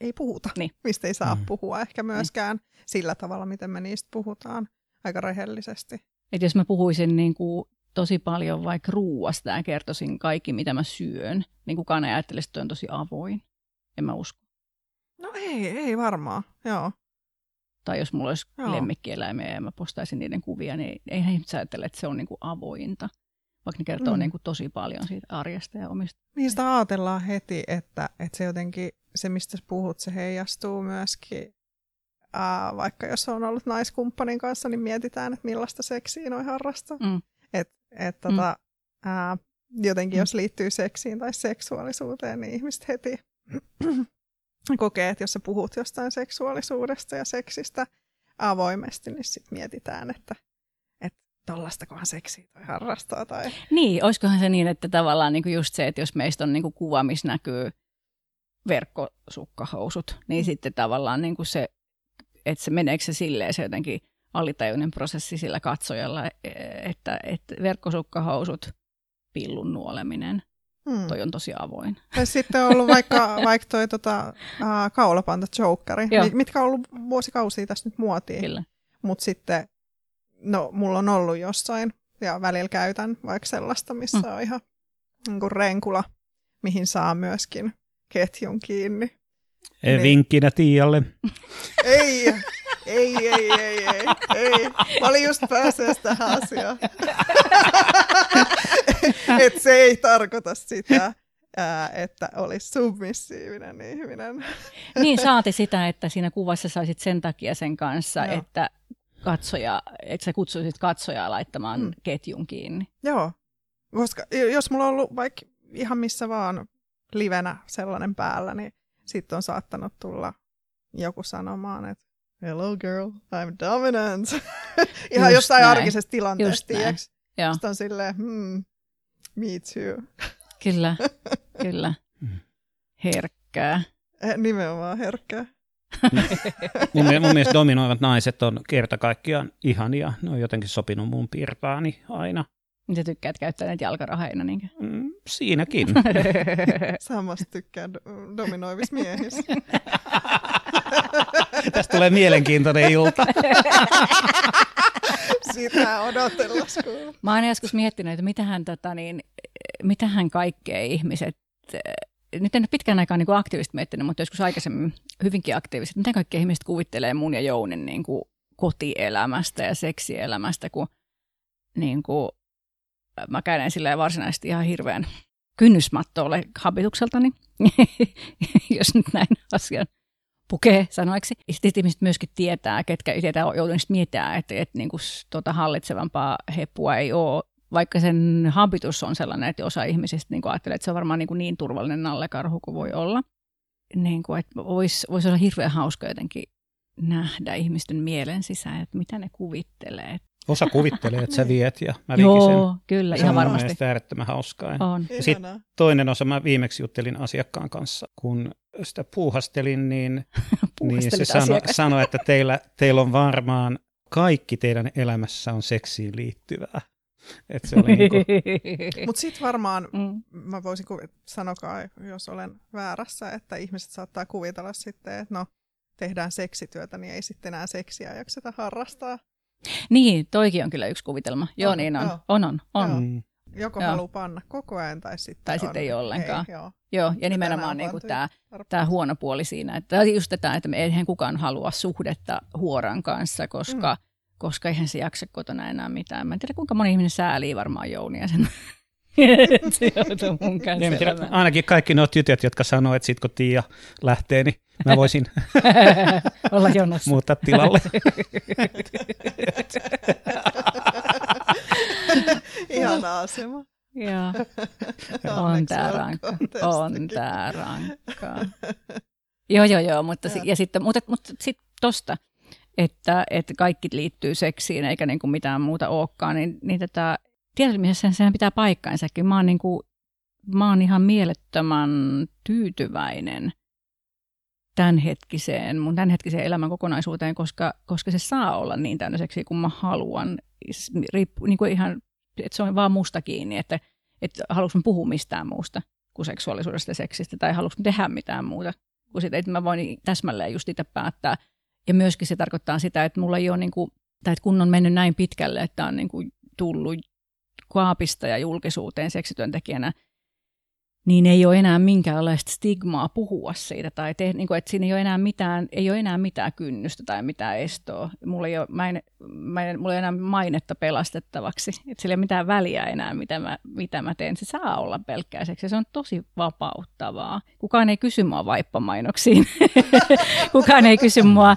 S2: ei puhuta,
S1: niin.
S2: mistä ei saa mm. puhua ehkä myöskään niin. sillä tavalla, miten me niistä puhutaan aika rehellisesti.
S1: Et jos mä puhuisin niin kuin tosi paljon vaikka ruuasta ja kertoisin kaikki, mitä mä syön, niin kukaan ei ajattelisi, että on tosi avoin. En mä usko.
S2: No ei, ei varmaan, joo.
S1: Tai jos mulla olisi joo. lemmikkieläimiä ja mä postaisin niiden kuvia, niin eihän ihmiset ajattele, että se on niin kuin avointa. Vaikka ne kertoo mm. niin kuin tosi paljon siitä arjesta ja omista.
S2: Niistä ajatellaan heti, että, että se jotenkin, se mistä puhut, se heijastuu myöskin ää, vaikka jos on ollut naiskumppanin kanssa, niin mietitään, että millaista seksiä noin harrastaa.
S1: Mm.
S2: Et, et, tota, mm. ää, jotenkin mm. jos liittyy seksiin tai seksuaalisuuteen, niin ihmiset heti *clears throat* kokee, että jos sä puhut jostain seksuaalisuudesta ja seksistä avoimesti, niin sitten mietitään, että tollastakohan seksiä toi harrastaa. Tai...
S1: Niin, olisikohan se niin, että tavallaan niin kuin just se, että jos meistä on niin kuin kuva, missä näkyy verkkosukkahousut, niin mm. sitten tavallaan niin kuin se, että se meneekö se silleen se jotenkin alitajuinen prosessi sillä katsojalla, e, että, että verkkosukkahousut, pillun nuoleminen, Hmm. Toi on tosi avoin.
S2: Tai sitten on ollut vaikka, *laughs* vaikka toi tota, uh, kaulapanta Jokeri, mitkä on ollut vuosikausia tässä nyt muotiin. Mutta sitten, no mulla on ollut jossain, ja välillä käytän vaikka sellaista, missä hmm. on ihan niin kuin renkula, mihin saa myöskin ketjun kiinni.
S3: Niin. Vinkkinä Tiialle.
S2: Ei, ei, ei, ei, ei, ei. Mä olin just pääseessä tähän asiaan. Et se ei tarkoita sitä, että olisi submissiivinen ihminen.
S1: niin, saati sitä, että siinä kuvassa saisit sen takia sen kanssa, Joo. että katsoja, että sä kutsuisit katsojaa laittamaan mm. ketjun kiinni.
S2: Joo, koska jos mulla on ollut vaikka ihan missä vaan livenä sellainen päällä, niin sitten on saattanut tulla joku sanomaan, että hello girl, I'm dominant. *laughs* Ihan Just jossain näin. arkisessa tilanteessa? Sitten on silleen, hmm, me too. *laughs*
S1: Kyllä, kyllä. Herkkää.
S2: Eh, nimenomaan herkkää. *laughs*
S3: mun, mun mielestä dominoivat naiset on kerta kaikkiaan ihania. Ne on jotenkin sopinut mun pirtaani aina.
S1: Niin sä tykkäät käyttää näitä jalkarahaina niinkö?
S3: Mm, siinäkin. *laughs*
S2: Samasta tykkään dominoivis miehissä. *laughs*
S3: Tästä tulee mielenkiintoinen ilta. *laughs*
S2: Sitä odotella.
S1: Mä oon joskus miettinyt, että mitähän, tota, niin, mitähän kaikkea ihmiset nyt en ole pitkään aikaa niin aktiivisesti miettinyt, mutta joskus aikaisemmin hyvinkin aktiivisesti, mitä kaikki ihmiset kuvittelee mun ja Jounin niin kuin kotielämästä ja seksielämästä, kun niin kuin, mä käyn silleen varsinaisesti ihan hirveän kynnysmattoille habitukseltani, *laughs* jos nyt näin asian pukee sanoiksi. Sitten ihmiset myöskin tietää, ketkä tietää, joutuu miettimään, että, että niin kuin, tuota hallitsevampaa heppua ei ole, vaikka sen habitus on sellainen, että osa ihmisistä niin kuin ajattelee, että se on varmaan niin, kuin niin turvallinen nallekarhu kuin voi olla. Niin kuin, että voisi vois olla hirveän hauska jotenkin nähdä ihmisten mielen sisään, että mitä ne kuvittelee.
S3: Osa kuvittelee, että sä viet ja mä
S1: Joo, kyllä, ihan varmasti.
S3: Se on äärettömän hauskaa.
S1: On.
S3: Sitten toinen osa, mä viimeksi juttelin asiakkaan kanssa, kun sitä puuhastelin, niin, *laughs* niin se sanoi, sano, että teillä, teillä on varmaan kaikki teidän elämässä on seksiin liittyvää. Et se oli niinku... *laughs*
S2: Mutta sitten varmaan, mm. mä voisin sanoa, jos olen väärässä, että ihmiset saattaa kuvitella sitten, että no, tehdään seksityötä, niin ei sitten enää seksiä jakseta harrastaa.
S1: Niin, toikin on kyllä yksi kuvitelma. Joo, on, niin on. Joo. On, on, on. Joo.
S2: Mm. Joko joo. haluaa panna koko ajan tai sitten
S1: Tai sitten ei ollenkaan. Ei, joo. joo, ja nimenomaan niin tämä, tämä huono puoli siinä, että just tätä, että me eihän kukaan halua suhdetta huoran kanssa, koska, mm. koska eihän se jaksa kotona enää mitään. Mä en tiedä, kuinka moni ihminen säälii varmaan Jounia sen *laughs* *laughs* mun
S3: niin, tiedä, ainakin kaikki nuo tytöt, jotka sanoo, että sit kun Tiia lähtee, niin mä voisin *laughs*
S1: olla jonossa.
S3: muuttaa tilalle. *laughs*
S2: Ihana asema.
S1: Joo. *laughs* On tää rankka. On tää rankka. Joo, joo, joo. Mutta, ja. Ja sitten, mutta, mutta sitten tosta, että, että kaikki liittyy seksiin eikä niin kuin mitään muuta olekaan, niin, niin tätä, tietysti sehän pitää paikkaansakin. Mä oon, niin kuin, mä oon ihan mielettömän tyytyväinen tämänhetkiseen, mun tämänhetkiseen elämän kokonaisuuteen, koska, koska se saa olla niin täynnäiseksi kuin mä haluan. Riippu, niin kuin ihan että se on vaan musta kiinni, että, että haluanko mä puhua mistään muusta kuin seksuaalisuudesta ja seksistä, tai haluanko mä tehdä mitään muuta kuin sitä, että mä voin täsmälleen just itse päättää. Ja myöskin se tarkoittaa sitä, että mulla ei ole, niin kuin, tai että kun on mennyt näin pitkälle, että on niin kuin tullut kaapista ja julkisuuteen seksityöntekijänä, niin ei ole enää minkäänlaista stigmaa puhua siitä, tai te, niin kuin, että siinä ei ole, enää mitään, ei ole enää mitään kynnystä tai mitään estoa. Mulla ei ole, mä en, mä en, mulla ei enää mainetta pelastettavaksi, että sillä ei ole mitään väliä enää, mitä mä, mitä mä teen. Se saa olla pelkkäiseksi se on tosi vapauttavaa. Kukaan ei kysy mua vaippamainoksiin. *laughs* Kukaan ei kysy mua,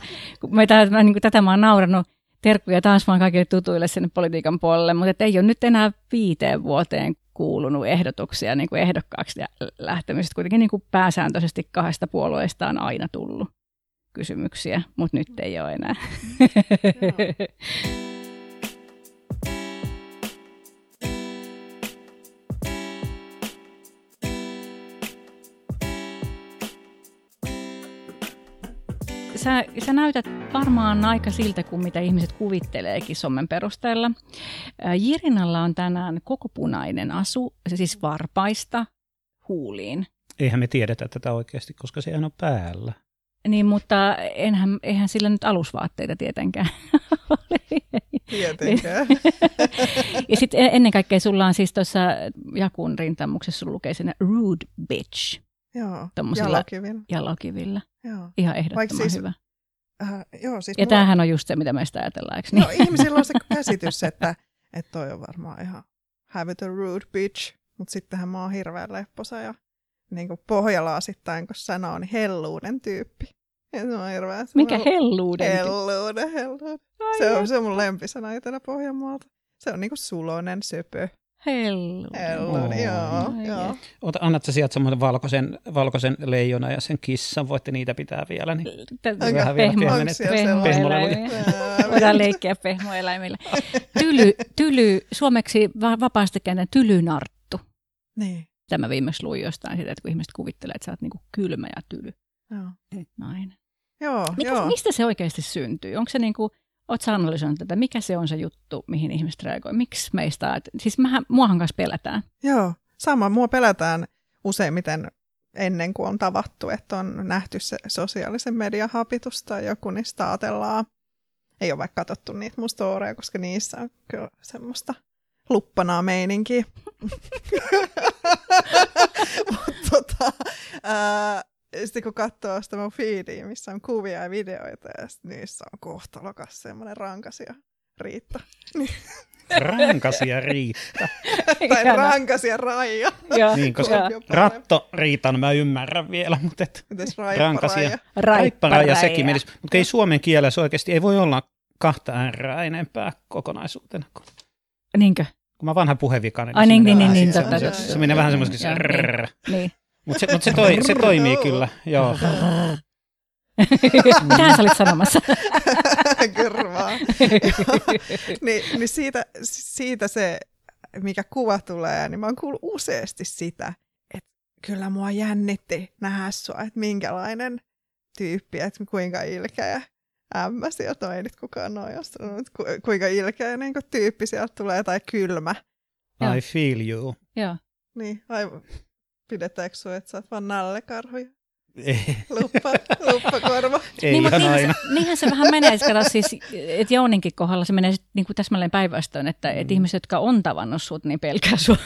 S1: mä, tätä, mä, niin kuin, tätä mä oon naurannut terkkuja taas vaan kaikille tutuille sinne politiikan puolelle, mutta ei ole nyt enää viiteen vuoteen kuulunut ehdotuksia niin kuin ehdokkaaksi lähtemisestä. Kuitenkin niin kuin pääsääntöisesti kahdesta puolueesta on aina tullut kysymyksiä, mutta nyt ei ole enää. *laughs* sä, sä näytät varmaan aika siltä kuin mitä ihmiset kuvitteleekin sommen perusteella. Jirinalla on tänään koko punainen asu, se siis varpaista huuliin.
S3: Eihän me tiedetä tätä oikeasti, koska se on päällä.
S1: Niin, mutta enhän, eihän sillä nyt alusvaatteita tietenkään *laughs*
S2: Tietenkään. *laughs*
S1: ja sitten ennen kaikkea sulla on siis tuossa Jakun rintamuksessa, sulla lukee sinne rude bitch.
S2: Joo, jalokivillä.
S1: Jalokivillä. Joo. Ihan ehdottoman siis, hyvä.
S2: Äh, joo, siis
S1: ja mulla... tämähän on just se, mitä meistä ajatellaan, eikö
S2: niin? No, ihmisillä on se *laughs* käsitys, että, että toi on varmaan ihan have it a rude bitch, mutta sittenhän mä oon hirveän lepposa ja niin kuin sitten kun sanoo, niin helluuden tyyppi. Ja se on hirveän
S1: Mikä helluuden?
S2: Helluuden, helluuden. Se on, se on mun lempisana Etelä Pohjanmaalta. Se on niinku sulonen, söpö.
S1: Hellu.
S2: Hellu, oh. joo, joo.
S3: Ota, annat sä sieltä semmoisen valkoisen, valkoisen leijona ja sen kissan, voitte niitä pitää vielä. Niin
S1: vähän vielä pehmoeläimiä. Voidaan leikkiä pehmoeläimillä. Tyly, tyly, suomeksi vapaasti käännetään tylynarttu.
S2: Niin.
S1: Tämä viimeksi luin jostain sitä, että kun ihmiset kuvittelee, että sä oot niinku kylmä ja tyly.
S2: Joo.
S1: Nainen.
S2: Joo,
S1: Mitä,
S2: joo.
S1: Mistä se oikeasti syntyy? Onko se niinku Oletko analysoinut tätä? Mikä se on se juttu, mihin ihmiset reagoi? Miksi meistä, siis mähän, muahan kanssa pelätään.
S2: Joo, sama. Mua pelätään useimmiten ennen kuin on tavattu, että on nähty se sosiaalisen median hapitus tai joku, sitä ajatellaan. Ei ole vaikka katsottu niitä mun storeja, koska niissä on kyllä semmoista luppanaa meininkiä. *laughs* Mutta tota, ää, sitten kun katsoo sitä mun feediä, missä on kuvia ja videoita, ja niissä on kohtalokas semmoinen rankasia Riitta. *laughs*
S3: rankasia Riitta. *laughs*
S2: tai rankasia Raija.
S3: niin, koska ratto Riitan mä ymmärrän vielä, mutta et rankasia. Raipparaja sekin menisi. Mutta ei suomen kielessä oikeasti ei voi olla kahta äärää enempää kokonaisuutena.
S1: Niinkö?
S3: Kun mä vanha puhevikainen.
S1: Ai niin, niin, niin, niin,
S3: totta. Se menee vähän semmoiseksi. Niin. Mutta se, mut se, toi, se toimii kyllä, joo. *laughs*
S1: Mitä sä olit sanomassa? *laughs*
S2: Kyrvaa. niin, niin siitä, siitä se, mikä kuva tulee, niin mä oon kuullut useasti sitä, että kyllä mua jännitti nähdä sua, että minkälainen tyyppi, että kuinka ilkeä ämmä sieltä on, ei nyt kukaan noin sanonut, kuinka ilkeä niin tyyppi sieltä tulee tai kylmä.
S3: I feel you.
S1: Joo.
S2: Niin, aivan. Pidetäänkö sinua, että sä oot vaan nallekarhuja? Ei. Luppa, luppakorva. *laughs*
S3: Ei niin, ihan
S1: aina. Se, niinhän se vähän menee, että siis, että Jouninkin kohdalla se menee niin kuin täsmälleen päinvastoin, että, mm. että ihmiset, jotka on tavannut sut, niin pelkää sua.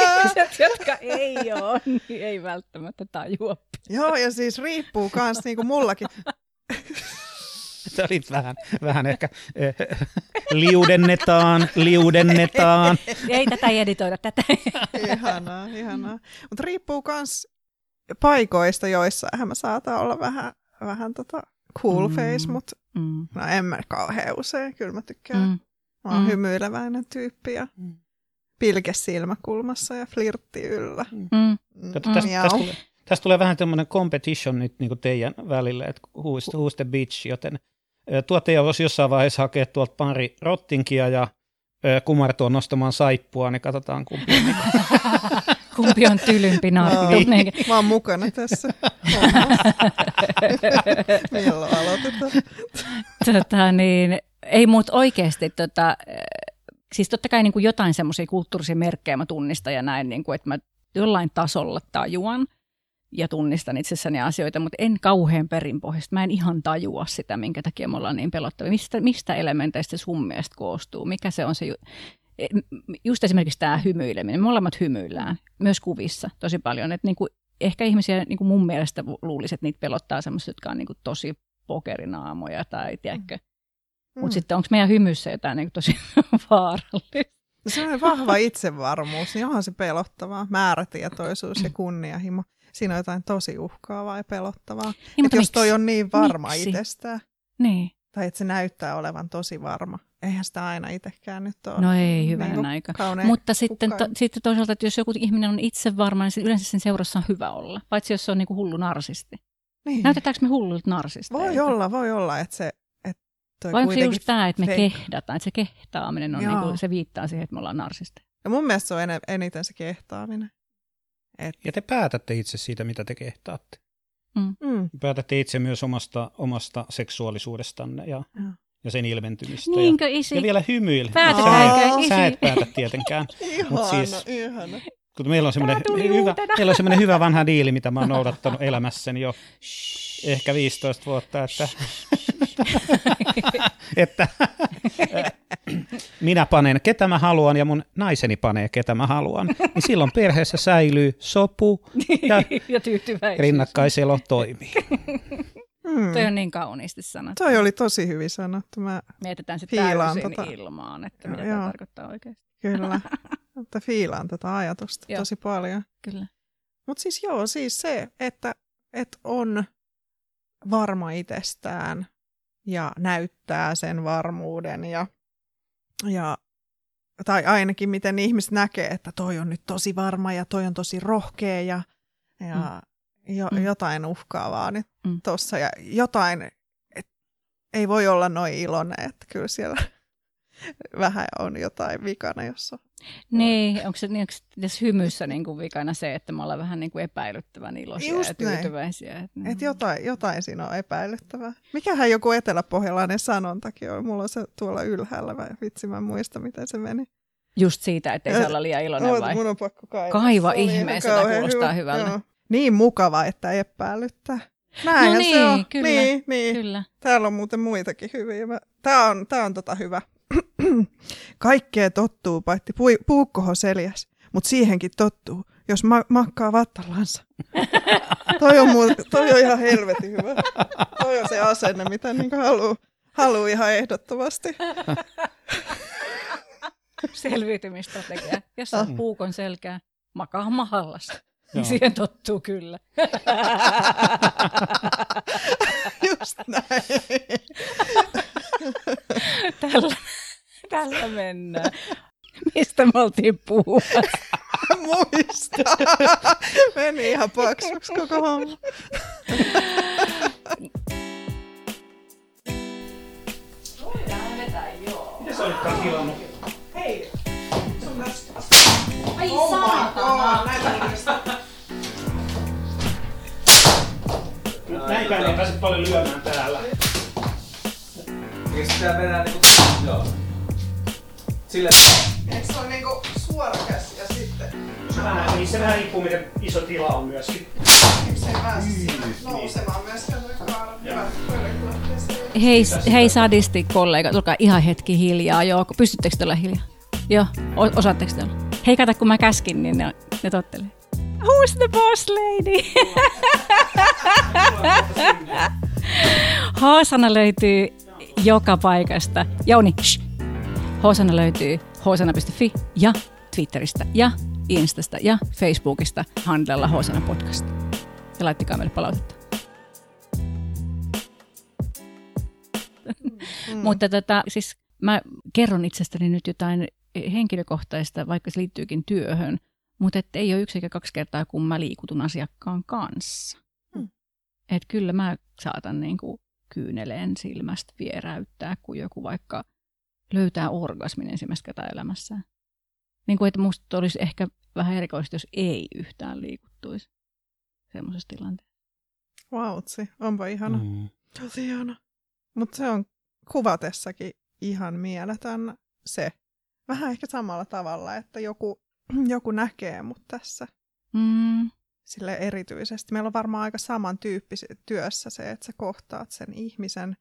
S1: Ihmiset, jotka ei ole, niin ei välttämättä tajua.
S2: Joo, ja siis riippuu myös niin kuin mullakin. *laughs*
S3: Sä olit vähän, vähän ehkä eh, liudennetaan, liudennetaan. *laughs*
S1: Ei tätä editoida, tätä. *laughs*
S2: ihanaa, ihanaa. Mutta riippuu myös paikoista, joissa mä saatan olla vähän, vähän tota cool mm. face, mutta mm. no en mä kauhean usein. Kyllä mä tykkään. Mm. Mä oon mm. hymyileväinen tyyppi ja mm. pilke silmäkulmassa ja flirtti yllä. Mm. Mm.
S3: mm. Tästä, tästä, tulee, tästä tulee vähän tämmöinen competition nyt niin kuin teidän välille, että who's, who's the bitch, joten tuottaja voisi jossain vaiheessa hakea tuolta pari rottinkia ja kumartua nostamaan saippua, niin katsotaan kumpi on. *laughs*
S1: kumpi on tylympi narttu.
S2: No, niin. Mä oon mukana tässä. *laughs* Milloin aloitetaan?
S1: Tota, niin, ei muut oikeasti, tota, siis totta kai niin kuin jotain semmoisia kulttuurisia merkkejä mä tunnistan ja näin, niin kuin, että mä jollain tasolla tajuan – ja tunnistan itsessäni asioita, mutta en kauhean perinpohjasta. Mä en ihan tajua sitä, minkä takia me ollaan niin pelottavia. Mistä, mistä elementeistä sun mielestä koostuu? Mikä se on se, e, just esimerkiksi tämä hymyileminen. Me molemmat hymyillään, myös kuvissa tosi paljon. Että niin kuin, ehkä ihmisiä niin kuin mun mielestä luulisi, että niitä pelottaa sellaiset, jotka on niin kuin tosi pokerinaamoja tai tiedätkö. Mm. Mutta sitten onko meidän hymyssä jotain niin kuin tosi *laughs* vaarallista?
S2: Se on vahva itsevarmuus, niin onhan se pelottavaa. Määrätietoisuus ja *laughs* kunnianhimo siinä on jotain tosi uhkaavaa ja pelottavaa. Niin, että jos toi on niin varma miksi? itsestään,
S1: niin.
S2: tai että se näyttää olevan tosi varma, eihän sitä aina itsekään nyt ole.
S1: No ei, hyvän niin aika. Mutta sitten, to, sitten toisaalta, että jos joku ihminen on itse varma, niin yleensä sen seurassa on hyvä olla, paitsi jos se on niin kuin hullu narsisti. Niin. Näytetäänkö me hullulta narsisteilta?
S2: Voi olla, voi olla, että se että
S1: toi Vai onko se just tämä, että me fake. kehdataan, että se kehtaaminen on, niin kuin, se viittaa siihen, että me ollaan narsisteja?
S2: Ja mun mielestä se on eniten se kehtaaminen.
S3: Et... Ja te päätätte itse siitä, mitä te kehtaatte. Mm. Mm. Päätätte itse myös omasta, omasta seksuaalisuudestanne ja, ja. ja sen ilmentymistä.
S1: Niinkö,
S3: ja,
S1: isi?
S3: ja vielä hymyillä.
S1: Päätätkö, isi?
S3: Sä et päätä tietenkään. *laughs*
S2: ihana, siis, ihana.
S3: Kun meillä on semmoinen hyvä, meillä on semmoinen hyvä vanha diili, mitä mä oon noudattanut elämässäni jo ehkä 15 vuotta, että, *laughs* että *laughs* *clears throat* minä panen ketä mä haluan ja mun naiseni panee ketä mä haluan, niin silloin perheessä säilyy sopu ja, *laughs*
S1: ja
S3: rinnakkaiselo toimii.
S1: Hmm. Toi on niin kauniisti sanottu.
S2: Toi oli tosi hyvin sanottu. Mä
S1: Mietitään sitten täysin tota... ilmaan, että mitä tämä tarkoittaa oikeasti.
S2: Kyllä, *laughs* mutta fiilaan tätä ajatusta joo. tosi paljon.
S1: Kyllä.
S2: Mutta siis joo, siis se, että, että on varma itsestään ja näyttää sen varmuuden ja, ja tai ainakin miten ihmiset näkee, että toi on nyt tosi varma ja toi on tosi rohkea ja, ja mm. Jo, mm. jotain uhkaavaa nyt mm. tossa ja jotain, et, ei voi olla noin iloinen, että kyllä siellä *laughs* vähän on jotain vikana, jos on.
S1: Niin, onko se niin, onko tässä hymyssä niin kuin vikana se, että me ollaan vähän niin kuin epäilyttävän iloisia Just ja tyytyväisiä?
S2: Että, et mm. jotain, jotain siinä on epäilyttävää. Mikähän joku eteläpohjalainen sanontakin on? Mulla on se tuolla ylhäällä, vai vitsi mä muista, miten se meni.
S1: Just siitä, ettei se olla liian iloinen
S2: Oot,
S1: vai?
S2: Mun on pakko
S1: kaivaa. Kaiva ihmeessä, sitä kuulostaa hyvä. hyvältä. Joo.
S2: Niin mukava, että epäilyttää. Näinhän
S1: no niin,
S2: se on.
S1: Kyllä,
S2: niin, niin.
S1: kyllä.
S2: Täällä on muuten muitakin hyviä. Tämä on, tää on tota hyvä. *clears throat* Kaikkea tottuu, paitsi pu- puukkoho seljas, mutta siihenkin tottuu, jos ma- makkaa vattallansa. *laughs* toi, on muu- toi on ihan helvetin hyvä. Toi on se asenne, mitä niin haluaa haluu ihan ehdottomasti. *laughs*
S1: Selviytymistrategia. Jos on ah. puukon selkää, makaa mahallassa. Joo. Siihen tottuu kyllä. *laughs*
S2: Just näin.
S1: tällä, tällä mennään. *laughs* Mistä me oltiin puhumassa? *laughs*
S2: Muista. Meni ihan paksuksi koko homma.
S1: Voidaan vetää, joo.
S3: Miten sä olitkaan tilannut?
S2: Hei, sun läski.
S1: Ai oh saatana.
S3: Ei pääse paljon lyömään täällä.
S4: Eikö se pitää mennä niinku... Joo. Sille...
S2: Eikö se ole niinku suora käsi ja sitten...
S3: vähän, niin se vähän riippuu, miten iso tila on myöskin.
S1: Hei, hei sadisti kollega, tulkaa ihan hetki hiljaa. Joo, pystyttekö te olla hiljaa? Joo, osaatteko te olla? Hei, kato, kun mä käskin, niin ne, ne tottelee. Who's the boss lady? *laughs* Hoosana löytyy joka paikasta. Jouni, shh. Hoosana löytyy hoosana.fi ja Twitteristä ja Instasta ja Facebookista handlella Hoosana podcast. Ja laittakaa meille palautetta. Mm. Mutta tota, siis mä kerron itsestäni nyt jotain henkilökohtaista, vaikka se liittyykin työhön, mutta et ei ole yksi eikä kaksi kertaa, kun mä liikutun asiakkaan kanssa. Mm. Et kyllä mä saatan niin kuin kyyneleen silmästä vieräyttää, kun joku vaikka löytää orgasmin ensimmäistä kertaa elämässään. Niin kuin, että musta olisi ehkä vähän erikoista, jos ei yhtään liikuttuisi semmoisessa tilanteessa.
S2: Vautsi, onpa ihana. Mm. Tosi ihana. Mutta se on kuvatessakin ihan mieletön se. Vähän ehkä samalla tavalla, että joku, *clears throat* joku näkee mut tässä. Mm. Sille erityisesti. Meillä on varmaan aika samantyyppisiä työssä se, että sä kohtaat sen ihmisen,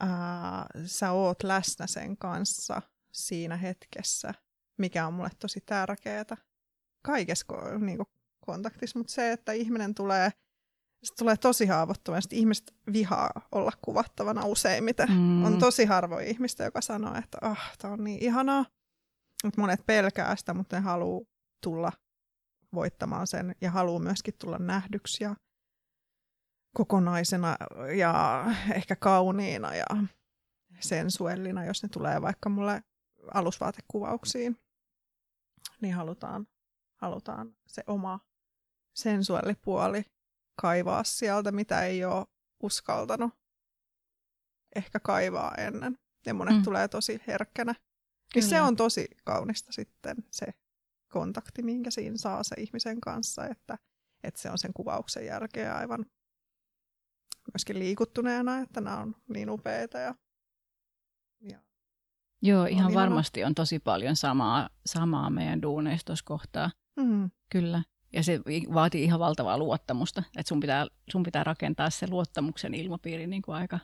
S2: ää, sä oot läsnä sen kanssa siinä hetkessä, mikä on mulle tosi tärkeää kaikessa niin kontaktissa, mutta se, että ihminen tulee – se tulee tosi haavoittuvasti. Ihmiset vihaa olla kuvattavana useimmiten. Mm. On tosi harvoin ihmistä, joka sanoo, että ah, tämä on niin ihanaa. Mutta monet pelkää sitä, mutta ne haluaa tulla voittamaan sen ja haluaa myöskin tulla nähdyksi ja kokonaisena ja ehkä kauniina ja sensuellina, jos ne tulee vaikka mulle alusvaatekuvauksiin, niin halutaan, halutaan se oma sensuellipuoli kaivaa sieltä, mitä ei ole uskaltanut ehkä kaivaa ennen. Ja monet mm. tulee tosi herkkänä. Niin se on tosi kaunista sitten se kontakti, minkä siinä saa se ihmisen kanssa, että, että se on sen kuvauksen jälkeen aivan myöskin liikuttuneena, että nämä on niin upeita. Ja,
S1: ja Joo, ihan varmasti on tosi paljon samaa, samaa meidän duuneistossa kohtaa. Mm. Kyllä. Ja se vaatii ihan valtavaa luottamusta, että sun pitää, sun pitää rakentaa se luottamuksen ilmapiiri niin kuin aika,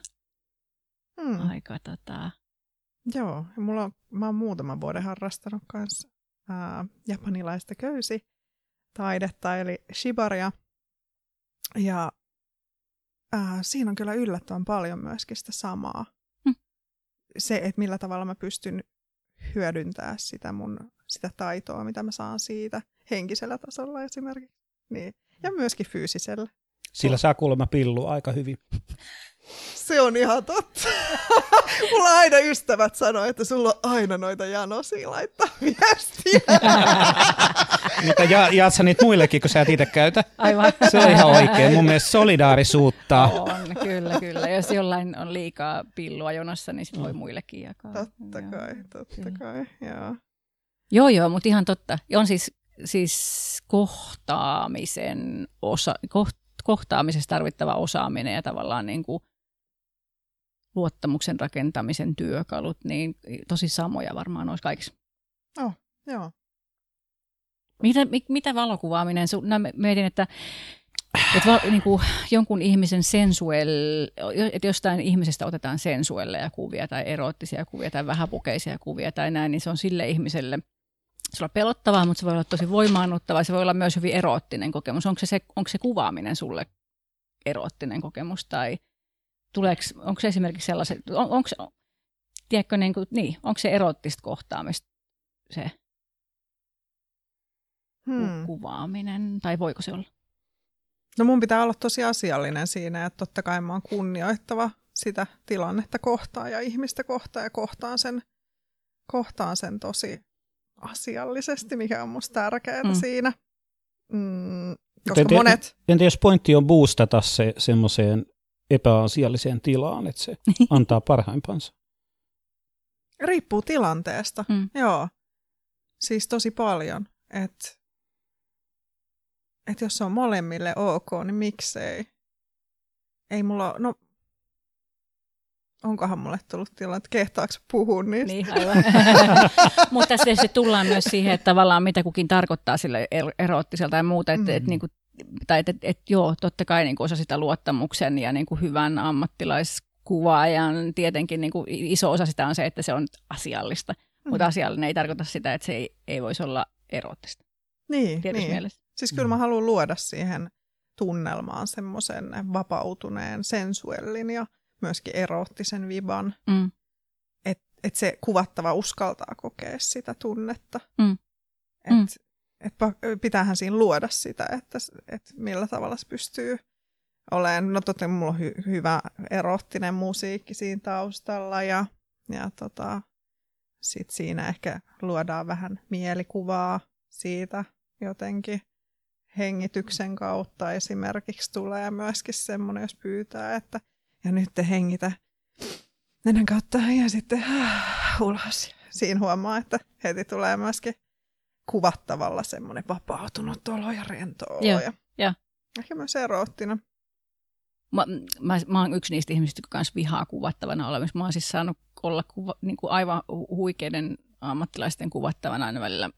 S1: hmm. aika tota...
S2: Joo, ja mulla on, mä oon muutaman vuoden harrastanut kanssa ää, japanilaista köysi taidetta, eli shibaria. Ja ää, siinä on kyllä yllättävän paljon myöskin sitä samaa. Hmm. Se, että millä tavalla mä pystyn hyödyntämään sitä mun sitä taitoa, mitä mä saan siitä henkisellä tasolla esimerkiksi. Niin. Ja myöskin fyysisellä.
S3: Sillä saa kuulemma pillu aika hyvin.
S2: Se on ihan totta. *laughs* Mulla aina ystävät sanoo, että sulla on aina noita janosia laittaa viestiä. *laughs*
S3: Mutta ja, jaat sä niitä muillekin, kun sä et itse käytä? Aivan. Se on ihan oikein. Mun mielestä solidaarisuutta.
S1: On, kyllä, kyllä. Jos jollain on liikaa pillua jonossa, niin sit voi muillekin jakaa.
S2: Totta kai, totta kai, joo.
S1: Joo, joo, mutta ihan totta. On siis, siis kohtaamisen osa, koht, kohtaamisessa tarvittava osaaminen ja tavallaan niin kuin luottamuksen rakentamisen työkalut, niin tosi samoja varmaan olisi kaikissa.
S2: Oh, joo.
S1: Mitä, mitä valokuvaaminen, no, mietin, että että val, niin kuin jonkun ihmisen sensuel, että jostain ihmisestä otetaan sensuelleja kuvia tai eroottisia kuvia tai vähäpukeisia kuvia tai näin, niin se on sille ihmiselle – se on pelottavaa, mutta se voi olla tosi voimaannuttavaa. Se voi olla myös hyvin eroottinen kokemus. Onko se, se, onko se kuvaaminen sulle eroottinen kokemus tai tuleeko, onko se esimerkiksi sellaiset, on, onko, tiedätkö, niin, kuin, niin, onko se eroottista kohtaamista se hmm. kuvaaminen tai voiko se olla?
S2: No mun pitää olla tosi asiallinen siinä, että totta kai mä oon kunnioittava sitä tilannetta kohtaan ja ihmistä kohtaan ja kohtaan sen, kohtaan sen tosi asiallisesti, mikä on musta tärkeää mm. siinä. Mm, koska entä, monet...
S3: Entä jos pointti on boostata se semmoiseen epäasialliseen tilaan, että se *laughs* antaa parhaimpansa?
S2: Riippuu tilanteesta, mm. joo. Siis tosi paljon. Että et jos se on molemmille ok, niin miksei? Ei mulla, no onkohan mulle tullut tilanne, että kehtaako puhua niistä.
S1: Niin, aivan. *laughs* Mutta tässä tietysti tullaan myös siihen, että tavallaan mitä kukin tarkoittaa sille er- eroottiselta ja muuta, että mm. et, niinku, tai että et, et, joo, totta kai niinku osa sitä luottamuksen ja niinku hyvän ammattilaiskuvaajan, tietenkin niinku iso osa sitä on se, että se on asiallista, mm. mutta asiallinen ei tarkoita sitä, että se ei, ei voisi olla eroottista.
S2: Niin, niin. Mielessä. Siis kyllä mä haluan luoda siihen tunnelmaan semmoisen vapautuneen sensuellin ja myöskin eroottisen viban. Mm. Että et se kuvattava uskaltaa kokea sitä tunnetta. Mm. Että mm. Et pitäähän siinä luoda sitä, että et millä tavalla se pystyy olemaan. No totta, mulla on hy- hyvä eroottinen musiikki siinä taustalla ja, ja tota, sit siinä ehkä luodaan vähän mielikuvaa siitä jotenkin hengityksen kautta esimerkiksi tulee myöskin semmoinen, jos pyytää, että ja nyt te hengitä nenän kautta ja sitten äh, ulos. Siinä huomaa, että heti tulee myöskin kuvattavalla semmoinen vapautunut olo ja rento olo. Joo, ja, ja. Ehkä myös eroottinen.
S1: Mä, mä, mä oon yksi niistä ihmisistä, jotka kanssa vihaa kuvattavana olemassa. Mä oon siis saanut olla kuva, niin kuin aivan huikeiden ammattilaisten kuvattavana aina välillä.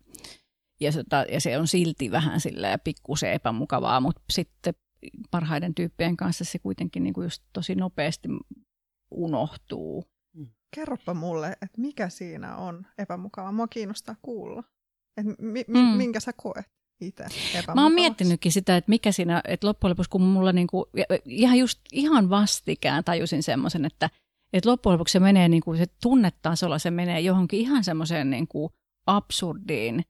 S1: Ja, sota, ja se on silti vähän sillä pikkusen epämukavaa, mutta sitten parhaiden tyyppien kanssa se kuitenkin niin kuin just tosi nopeasti unohtuu.
S2: Mm. Kerropa mulle, että mikä siinä on epämukavaa. Mua kiinnostaa kuulla. Et mi- mi- mm. minkä sä koet itse
S1: Mä oon miettinytkin sitä, että mikä siinä, että loppujen lopuksi kun mulla niinku, ihan just ihan vastikään tajusin semmoisen, että, että loppujen lopuksi se menee niinku, se tunnetasolla, se menee johonkin ihan semmoiseen niinku absurdiin,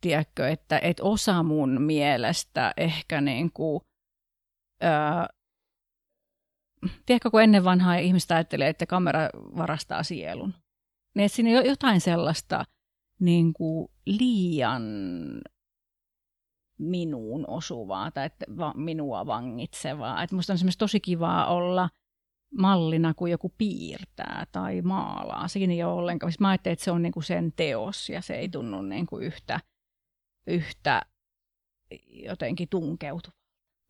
S1: tiedätkö, että, että osa mun mielestä ehkä niinku, öö, tiedätkö, kun ennen vanhaa ihmiset ajattelee, että kamera varastaa sielun. Niin että siinä on jotain sellaista niin kuin liian minuun osuvaa tai että va, minua vangitsevaa. Että musta on esimerkiksi tosi kivaa olla mallina, kun joku piirtää tai maalaa. Sekin ei ole ollenkaan. Siis mä ajattelin, että se on niin kuin sen teos ja se ei tunnu niin kuin yhtä, yhtä jotenkin tunkeutuva.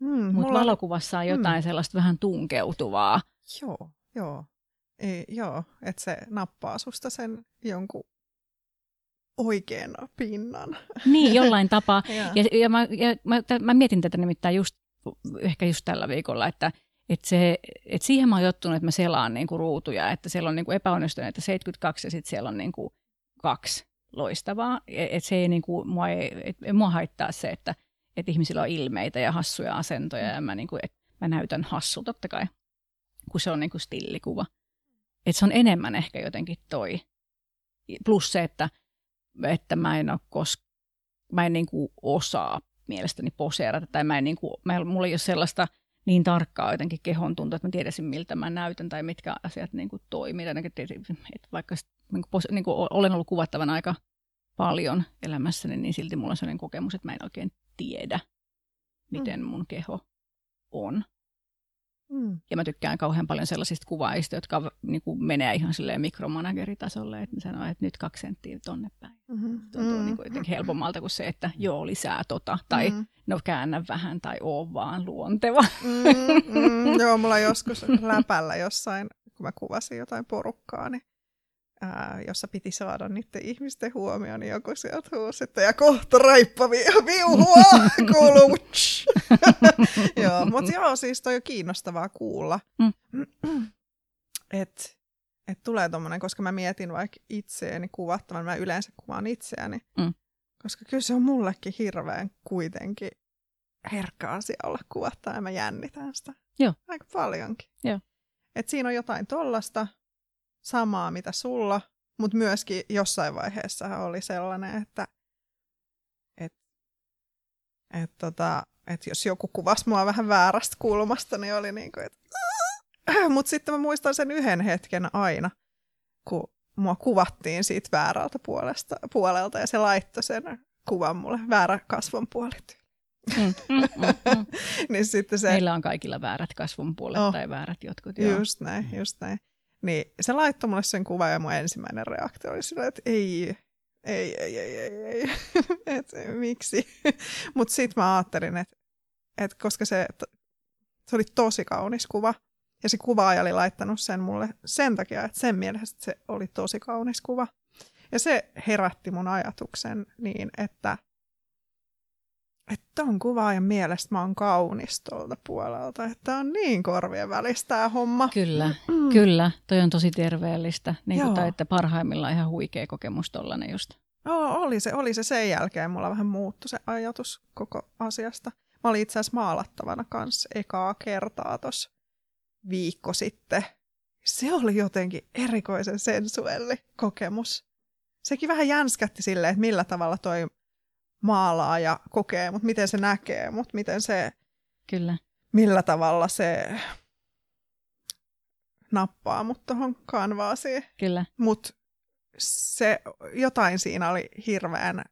S1: Mm, Mutta valokuvassa on jotain mm. sellaista vähän tunkeutuvaa.
S2: Joo, joo. Ei, joo, että se nappaa susta sen jonkun oikean pinnan.
S1: Niin, jollain tapaa. *laughs* ja ja, mä, ja mä, mä mietin tätä nimittäin just, ehkä just tällä viikolla, että et se, et siihen mä oon jottunut, että mä selaan niinku ruutuja, että siellä on niinku epäonnistuneita 72 ja sitten siellä on niinku kaksi loistavaa. Et se ei, niinku, mua, ei, et, mua haittaa se, että että ihmisillä on ilmeitä ja hassuja asentoja ja mä, niin kuin, että mä näytän hassu totta kai, kun se on niin kuin stillikuva. Että se on enemmän ehkä jotenkin toi. Plus se, että, että mä en ole kos- mä en niin kuin osaa mielestäni poseerata tai mä en niin kuin, mä, mulla ei ole sellaista niin tarkkaa jotenkin kehon tuntua, että mä tiedäisin miltä mä näytän tai mitkä asiat niin kuin toimii. Että vaikka niin kuin, niin kuin olen ollut kuvattavan aika paljon elämässäni, niin silti mulla on sellainen kokemus, että mä en oikein tiedä, miten mm. mun keho on. Mm. Ja mä tykkään kauhean paljon sellaisista kuvaista, jotka niin kuin menee ihan silleen mikromanageritasolle, että ne sanoo, että nyt kaksi senttiä tonne päin. Mm-hmm. Tuntuu mm. niin kuin jotenkin helpommalta kuin se, että joo, lisää tota, tai mm. no käännä vähän, tai oo vaan luonteva.
S2: Mm, mm, *laughs* joo, mulla joskus läpällä jossain, kun mä kuvasin jotain porukkaa, niin ää, jossa piti saada niiden ihmisten huomioon, niin joku sieltä huusi, että ja kohta raippa vi- *laughs* viuhua kuuluu. *laughs* joo, mutta joo, siis toi on kiinnostavaa kuulla. Mm. *clears throat* että et tulee tommonen, koska mä mietin vaikka itseäni kuvattavan, mä yleensä kuvaan itseäni, mm. koska kyllä se on mullekin hirveän kuitenkin herkkä asia olla kuvattaa ja mä jännitän sitä
S1: Joo.
S2: aika paljonkin.
S1: Joo.
S2: Et siinä on jotain tollasta, samaa, mitä sulla, mutta myöskin jossain vaiheessa oli sellainen, että et, et tota, et jos joku kuvasi mua vähän väärästä kulmasta, niin oli niin kuin, että *clears throat* mutta sitten mä muistan sen yhden hetken aina, kun mua kuvattiin siitä väärältä puolesta, puolelta ja se laittoi sen kuvan mulle väärä kasvon puolet. Mm, *laughs* mm, mm, mm. niin sitten se...
S1: Meillä on kaikilla väärät kasvon puolet oh, tai väärät jotkut.
S2: Joo. Just näin, just näin. Niin se laittoi mulle sen kuvan ja mun ensimmäinen reaktio oli sillä, että ei, ei, ei, ei, ei, ei. *laughs* et, miksi? *laughs* Mutta sitten mä ajattelin, että et koska se, se oli tosi kaunis kuva Ja se kuvaaja oli laittanut sen mulle sen takia, että sen mielestä se oli tosi kaunis kuva. Ja se herätti mun ajatuksen niin, että että on kuvaajan mielestä mä oon kaunis tuolta puolelta, että on niin korvien välistä tämä homma.
S1: Kyllä, mm. kyllä. Toi on tosi terveellistä. Niin kuin, tai että parhaimmillaan ihan huikea kokemus tollanen just.
S2: Joo, oli se, oli se sen jälkeen. Mulla vähän muuttui se ajatus koko asiasta. Mä olin itse asiassa maalattavana kanssa ekaa kertaa tuossa viikko sitten. Se oli jotenkin erikoisen sensuelli kokemus. Sekin vähän jänskätti silleen, että millä tavalla toi maalaa ja kokee, mutta miten se näkee, mutta miten se,
S1: Kyllä.
S2: millä tavalla se nappaa mut tuohon kanvaasiin.
S1: Kyllä.
S2: Mutta se, jotain siinä oli hirveän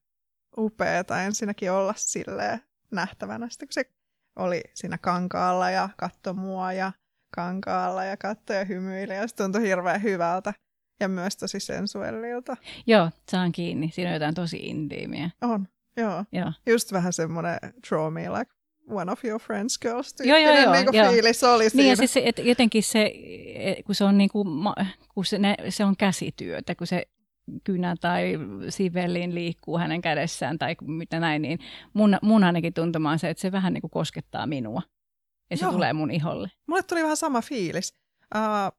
S2: upeaa ensinnäkin olla silleen nähtävänä, sitten kun se oli siinä kankaalla ja katto mua ja kankaalla ja katto ja hymyili ja se tuntui hirveän hyvältä ja myös tosi sensuellilta.
S1: Joo, saan kiinni. Siinä on jotain tosi intiimiä.
S2: On. Joo.
S1: joo.
S2: Just vähän semmoinen draw me like one of your friends girls
S1: joo, joo, joo,
S2: niin
S1: joo.
S2: fiilis oli
S1: niin
S2: siinä.
S1: ja siis se, et jotenkin se, kun se on, niin kuin, kun se, ne, se on käsityötä, kun se kynä tai sivellin liikkuu hänen kädessään tai mitä näin, niin mun, mun ainakin tuntumaan se, että se vähän niin kuin koskettaa minua. Ja se Joo. tulee mun iholle.
S2: Mulle tuli vähän sama fiilis, uh,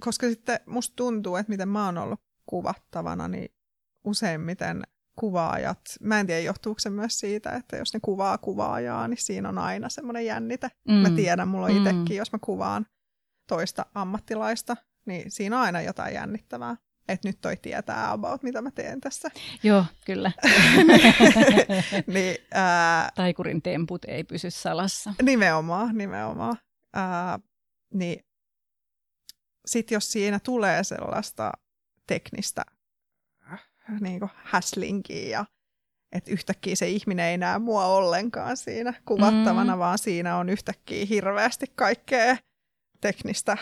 S2: koska sitten musta tuntuu, että miten mä oon ollut kuvattavana, niin useimmiten kuvaajat, mä en tiedä johtuuko se myös siitä, että jos ne kuvaa kuvaajaa, niin siinä on aina semmoinen jännite. Mm. Mä tiedän, mulla on itsekin, mm. jos mä kuvaan toista ammattilaista, niin siinä on aina jotain jännittävää. Että nyt toi tietää about, mitä mä teen tässä.
S1: Joo, kyllä. *laughs*
S2: niin, ää,
S1: Taikurin temput ei pysy salassa.
S2: Nimenomaan, nimenomaan. Ää, niin sitten jos siinä tulee sellaista teknistä niin kuin häslinkiä ja että yhtäkkiä se ihminen ei näe mua ollenkaan siinä kuvattavana, mm. vaan siinä on yhtäkkiä hirveästi kaikkea teknistä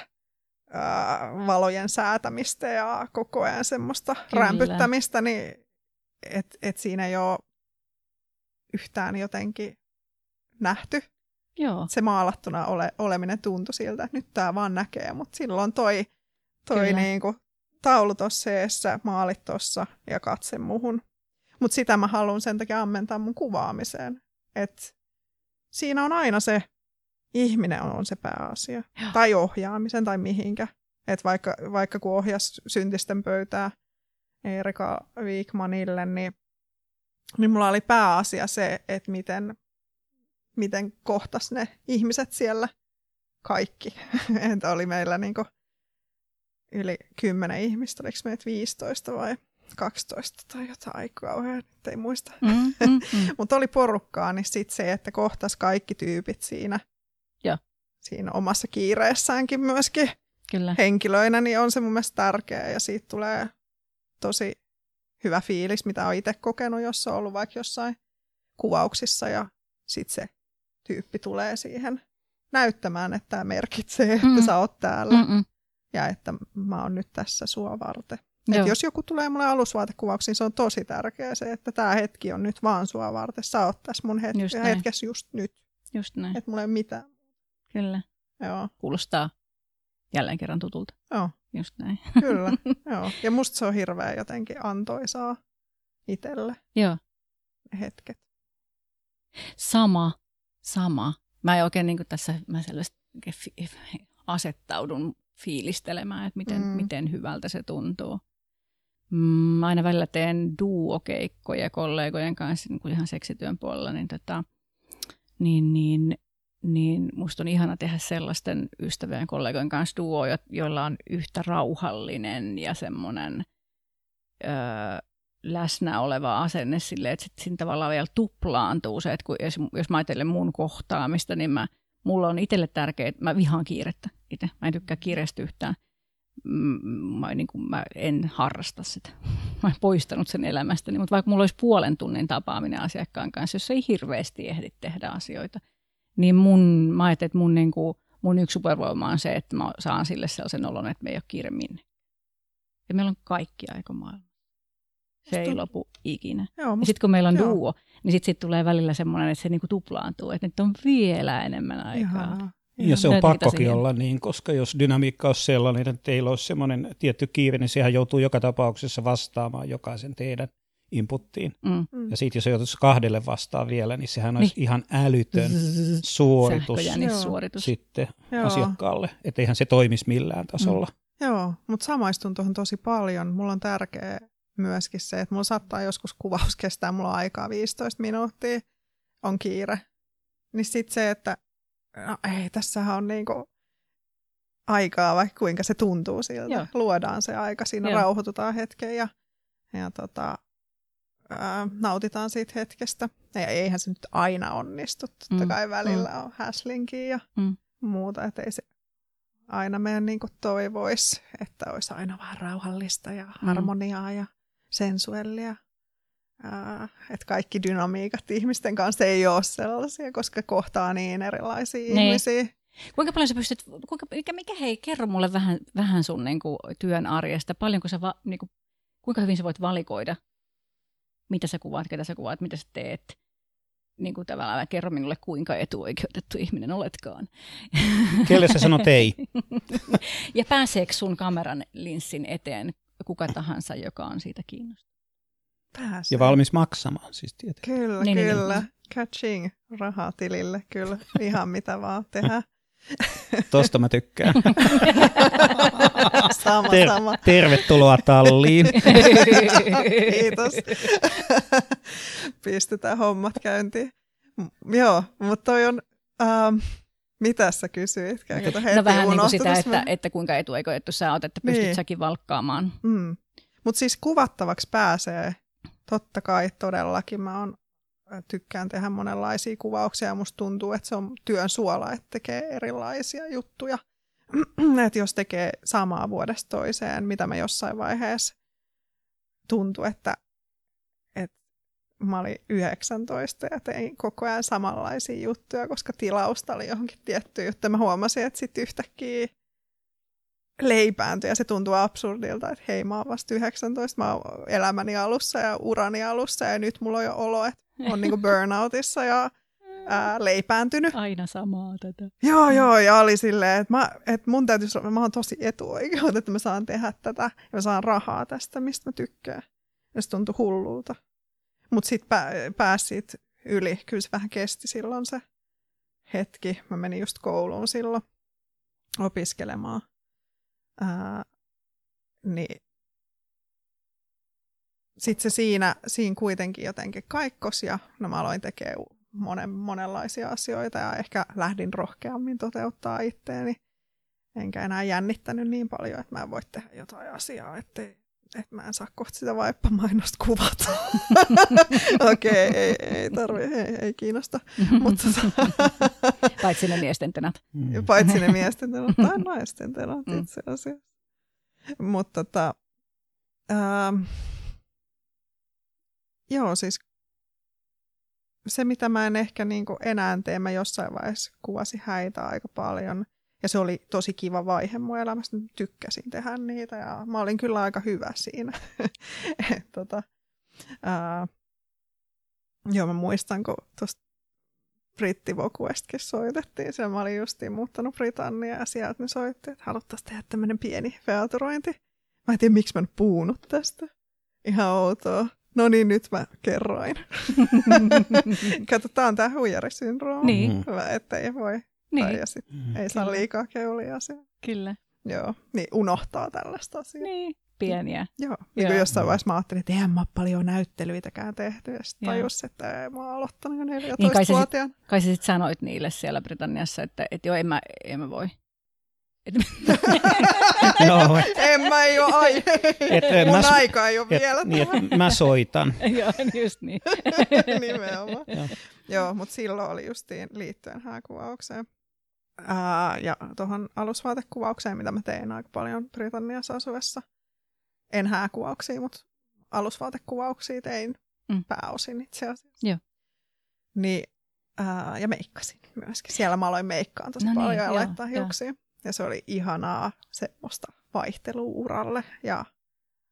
S2: ää, valojen säätämistä ja koko ajan semmoista Kyllä. rämpyttämistä, niin että et siinä ei ole yhtään jotenkin nähty.
S1: Joo.
S2: Se maalattuna ole, oleminen tuntui siltä, että nyt tämä vaan näkee, mutta silloin toi, toi niinku taulu tuossa eessä, maalit tuossa ja katse muhun. Mutta sitä mä haluan sen takia ammentaa mun kuvaamiseen. Et siinä on aina se ihminen on se pääasia. Joo. Tai ohjaamisen tai mihinkä. Et vaikka, vaikka kun ohjas syntisten pöytää Erika Wigmanille, niin, niin mulla oli pääasia se, että miten, miten kohtas ne ihmiset siellä kaikki. *laughs* että oli meillä niinku yli kymmenen ihmistä, oliko meitä 15 vai 12 tai jotain kauhean, nyt ei muista. Mm, mm, mm. *laughs* Mutta oli porukkaa, niin sitten se, että kohtas kaikki tyypit siinä,
S1: ja.
S2: siinä omassa kiireessäänkin myöskin
S1: Kyllä.
S2: henkilöinä, niin on se mun mielestä tärkeä ja siitä tulee tosi hyvä fiilis, mitä on itse kokenut, jos on ollut vaikka jossain kuvauksissa ja sitten se tyyppi tulee siihen näyttämään, että tämä merkitsee, että mm. sä oot täällä. Mm-mm ja että mä oon nyt tässä sua varten. Et jos joku tulee mulle alusvaatekuvauksiin, se on tosi tärkeää se, että tämä hetki on nyt vaan sua varten. Sä oot tässä mun het- just hetkessä just nyt.
S1: Just näin.
S2: Että mulla ei ole mitään.
S1: Kyllä.
S2: Joo.
S1: Kuulostaa jälleen kerran tutulta.
S2: Joo.
S1: Just näin. *laughs*
S2: Kyllä. Joo. Ja musta se on hirveän jotenkin antoisaa itselle.
S1: Joo.
S2: hetket.
S1: Sama. Sama. Mä en oikein niin tässä, mä selvästi asettaudun fiilistelemään, että miten, mm. miten hyvältä se tuntuu. Mä aina välillä teen duokeikkoja kollegojen kanssa niin kuin ihan seksityön puolella, niin, tota, niin, niin, niin musta on ihana tehdä sellaisten ystävien kollegojen kanssa duo, joilla on yhtä rauhallinen ja semmoinen öö, läsnä oleva asenne silleen, että sitten tavallaan vielä tuplaantuu se, että kun, jos, jos mä ajattelen mun kohtaamista, niin mä, mulla on itselle tärkeää, että mä vihaan kiirettä itse. Mä en tykkää kiireestä yhtään. Mä, niin kuin, mä en harrasta sitä. Mä en poistanut sen elämästäni, mutta vaikka mulla olisi puolen tunnin tapaaminen asiakkaan kanssa, jos ei hirveästi ehdi tehdä asioita, niin mun, mä ajattelin, että mun, niin kuin, mun yksi supervoima on se, että mä saan sille sellaisen olon, että me ei ole kiire minne. Ja meillä on kaikki aika maailma. Se ei lopu ikinä. Joo, musta, ja sitten kun meillä on joo. duo, niin sitten sit tulee välillä semmoinen, että se niinku tuplaantuu, että nyt on vielä enemmän aikaa.
S2: Ihanaa.
S3: Ja se on pakkokin olla niin, koska jos dynamiikka on sellainen, että teillä olisi semmoinen tietty kiire, niin sehän joutuu joka tapauksessa vastaamaan jokaisen teidän inputtiin. Mm. mm. Ja sitten jos joutuisi kahdelle vastaan vielä, niin sehän olisi niin. ihan älytön suoritus, suoritus. sitten Joo. asiakkaalle. Että eihän se toimisi millään tasolla.
S2: Mm. Joo, mutta samaistun tuohon tosi paljon. Mulla on tärkeä myöskin se, että mulla saattaa joskus kuvaus kestää, mulla on aikaa 15 minuuttia, on kiire. Niin sitten se, että no ei, tässähän on niinku aikaa, vaikka kuinka se tuntuu siltä. Joo. Luodaan se aika, siinä Joo. rauhoitutaan hetken ja, ja tota, ää, nautitaan siitä hetkestä. Ja eihän se nyt aina onnistu. Totta mm. kai välillä mm. on häslinkiä ja mm. muuta, että ei se aina meidän niin toivoisi, että olisi aina vähän rauhallista ja mm. harmoniaa ja sensuellia. Ää, että kaikki dynamiikat ihmisten kanssa ei ole sellaisia, koska kohtaa niin erilaisia niin. ihmisiä.
S1: Kuinka paljon sä pystyt, kuinka, mikä, mikä hei, kerro mulle vähän, vähän sun niin kuin, työn arjesta, paljonko sä, va, niin kuin, kuinka hyvin sä voit valikoida mitä sä kuvaat, ketä sä kuvaat, mitä sä teet. Niin kuin tavallaan kerro minulle, kuinka etuoikeutettu ihminen oletkaan.
S3: Kelle sä sanot ei? *laughs*
S1: ja pääseekö sun kameran linssin eteen kuka tahansa, joka on siitä kiinnostunut?
S3: Pääsee. Ja valmis maksamaan siis tietenkin.
S2: Kyllä, niin, kyllä. Niin, niin. Catching rahaa tilille, kyllä. Ihan mitä vaan tehdään. *laughs*
S3: Tosta mä tykkään. *laughs*
S2: sama, Ter- sama.
S3: Tervetuloa talliin. *laughs*
S2: Kiitos. Pistetään hommat käyntiin. Joo, mutta toi on... Ähm, mitä sä kysyit?
S1: Kato, no vähän niin kuin sitä, että, että kuinka etuoikeutettu sä oot, että pystyt niin. säkin valkkaamaan. Mm.
S2: Mutta siis kuvattavaksi pääsee, totta kai todellakin. Mä oon tykkään tehdä monenlaisia kuvauksia ja musta tuntuu, että se on työn suola, että tekee erilaisia juttuja. *clears throat* että jos tekee samaa vuodesta toiseen, mitä me jossain vaiheessa tuntui, että, että mä olin 19 ja tein koko ajan samanlaisia juttuja, koska tilausta oli johonkin tiettyä juttu. Mä huomasin, että sitten yhtäkkiä leipääntyi ja se tuntuu absurdilta, että hei mä oon vasta 19, mä oon elämäni alussa ja urani alussa ja nyt mulla on jo olo, että on niinku *laughs* burnoutissa ja ää, leipääntynyt.
S1: Aina samaa tätä.
S2: Joo, joo, ja oli silleen, että, mä, että mun täytyisi, mä oon tosi etuoikeut, että mä saan tehdä tätä ja mä saan rahaa tästä, mistä mä tykkään. Ja se tuntui hullulta. Mutta sitten pää, pääsit yli, kyllä se vähän kesti silloin se hetki. Mä menin just kouluun silloin opiskelemaan. Ää, niin sitten se siinä, siinä kuitenkin jotenkin kaikkos ja no mä aloin tekemään monen, monenlaisia asioita ja ehkä lähdin rohkeammin toteuttaa itteeni. Enkä enää jännittänyt niin paljon, että mä en voi tehdä jotain asiaa, ettei, että mä en saa kohta sitä vaippamainosta kuvata. *laughs* Okei, okay, ei, ei tarvi, ei, ei kiinnosta. *laughs* Mutta, tota- *laughs*
S1: Paitsi ne miesten tenat.
S2: Mm. Paitsi ne miesten tenat tai naisten tenat mm. itse asiassa. Mutta tota, ähm, Joo, siis se, mitä mä en ehkä niin enää tee, mä jossain vaiheessa kuvasi häitä aika paljon. Ja se oli tosi kiva vaihe mun elämästä. Tykkäsin tehdä niitä ja mä olin kyllä aika hyvä siinä. *laughs* Et, tota, ää, joo, mä muistan, kun tuosta brittivokuestakin soitettiin. Siellä mä olin justiin muuttanut Britanniaan ja sieltä ne soitti, että haluttaisiin tehdä tämmöinen pieni featurointi. Mä en tiedä, miksi mä en puhunut tästä. Ihan outoa. No niin, nyt mä kerroin. *laughs* Katsotaan tämä huijarisyndrooma. Niin. Hyvä, ettei voi. Niin. Ja sit mm. ei saa liikaa keulia siellä.
S1: Kyllä.
S2: Joo, niin unohtaa tällaista asiaa.
S1: Niin, pieniä.
S2: Joo, niin kuin jossain vaiheessa mä ajattelin, että eihän mä paljon näyttelyitäkään tehty. Ja sitten tajus, että ei, mä oon aloittanut jo 14-vuotiaana.
S1: Niin, kai sä sit sanoit niille siellä Britanniassa, että, että joo, en mä, en mä voi.
S2: Joo. *laughs* en mä jo ai. Et, Mun mä, aika ei ole et, vielä.
S3: Niin, et mä soitan. *laughs*
S1: Joo, just niin. *laughs*
S2: Nimenomaan. Joo, Joo mutta silloin oli justiin liittyen hääkuvaukseen. Ää, ja tuohon alusvaatekuvaukseen, mitä mä tein aika paljon Britanniassa asuessa. En hääkuvauksia, mutta alusvaatekuvauksia tein mm. pääosin itse asiassa.
S1: Joo.
S2: Niin, ää, ja meikkasin myöskin. Siellä mä aloin meikkaan tosi no paljon niin, ja joo, laittaa hiuksia. Jo. Ja se oli ihanaa semmoista vaihteluuralle ja,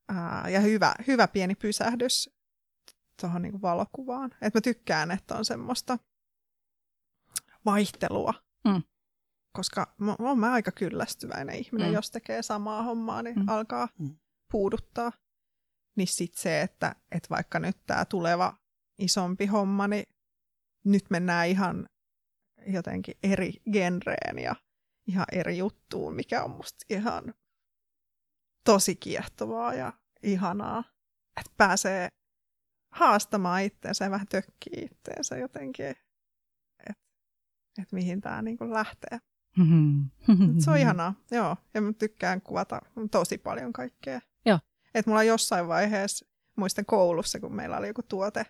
S2: ää, ja hyvä, hyvä pieni pysähdys tuohon niin valokuvaan. Et mä tykkään, että on semmoista vaihtelua. Mm. Koska mä, oon mä aika kyllästyväinen ihminen, mm. jos tekee samaa hommaa, niin mm. alkaa mm. puuduttaa. Niin sitten se, että, että vaikka nyt tämä tuleva isompi homma, niin nyt mennään ihan jotenkin eri genreen ja ihan eri juttuun, mikä on musta ihan tosi kiehtovaa ja ihanaa. Että pääsee haastamaan itseensä ja vähän tökkii itseensä jotenkin, että et mihin tämä niinku lähtee. Se on *laughs* ihanaa, joo. Ja mä tykkään kuvata tosi paljon kaikkea.
S1: Joo.
S2: Et mulla jossain vaiheessa, muistan koulussa, kun meillä oli joku tuote,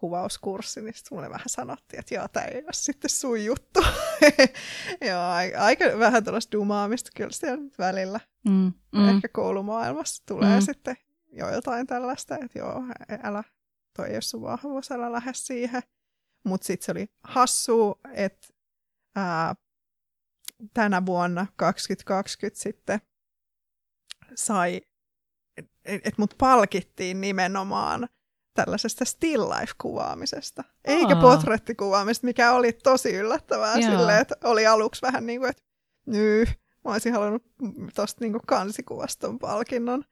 S2: kuvauskurssi, niin sitten mulle vähän sanottiin, että joo, tämä ei ole sitten sun juttu. *laughs* joo, aika vähän tuollaista dumaamista kyllä siellä välillä. Mm, mm. Ehkä koulumaailmassa tulee mm. sitten jo jotain tällaista, että joo, älä, toi ei ole sun vahvuus, älä lähde siihen. Mutta sitten se oli hassu, että tänä vuonna 2020 sitten sai, että et mut palkittiin nimenomaan – tällaisesta still life-kuvaamisesta, eikä portrettikuvaamista, mikä oli tosi yllättävää Joo. silleen, että oli aluksi vähän niin kuin, että nyy, mä olisin halunnut tosta niin kansikuvaston palkinnon.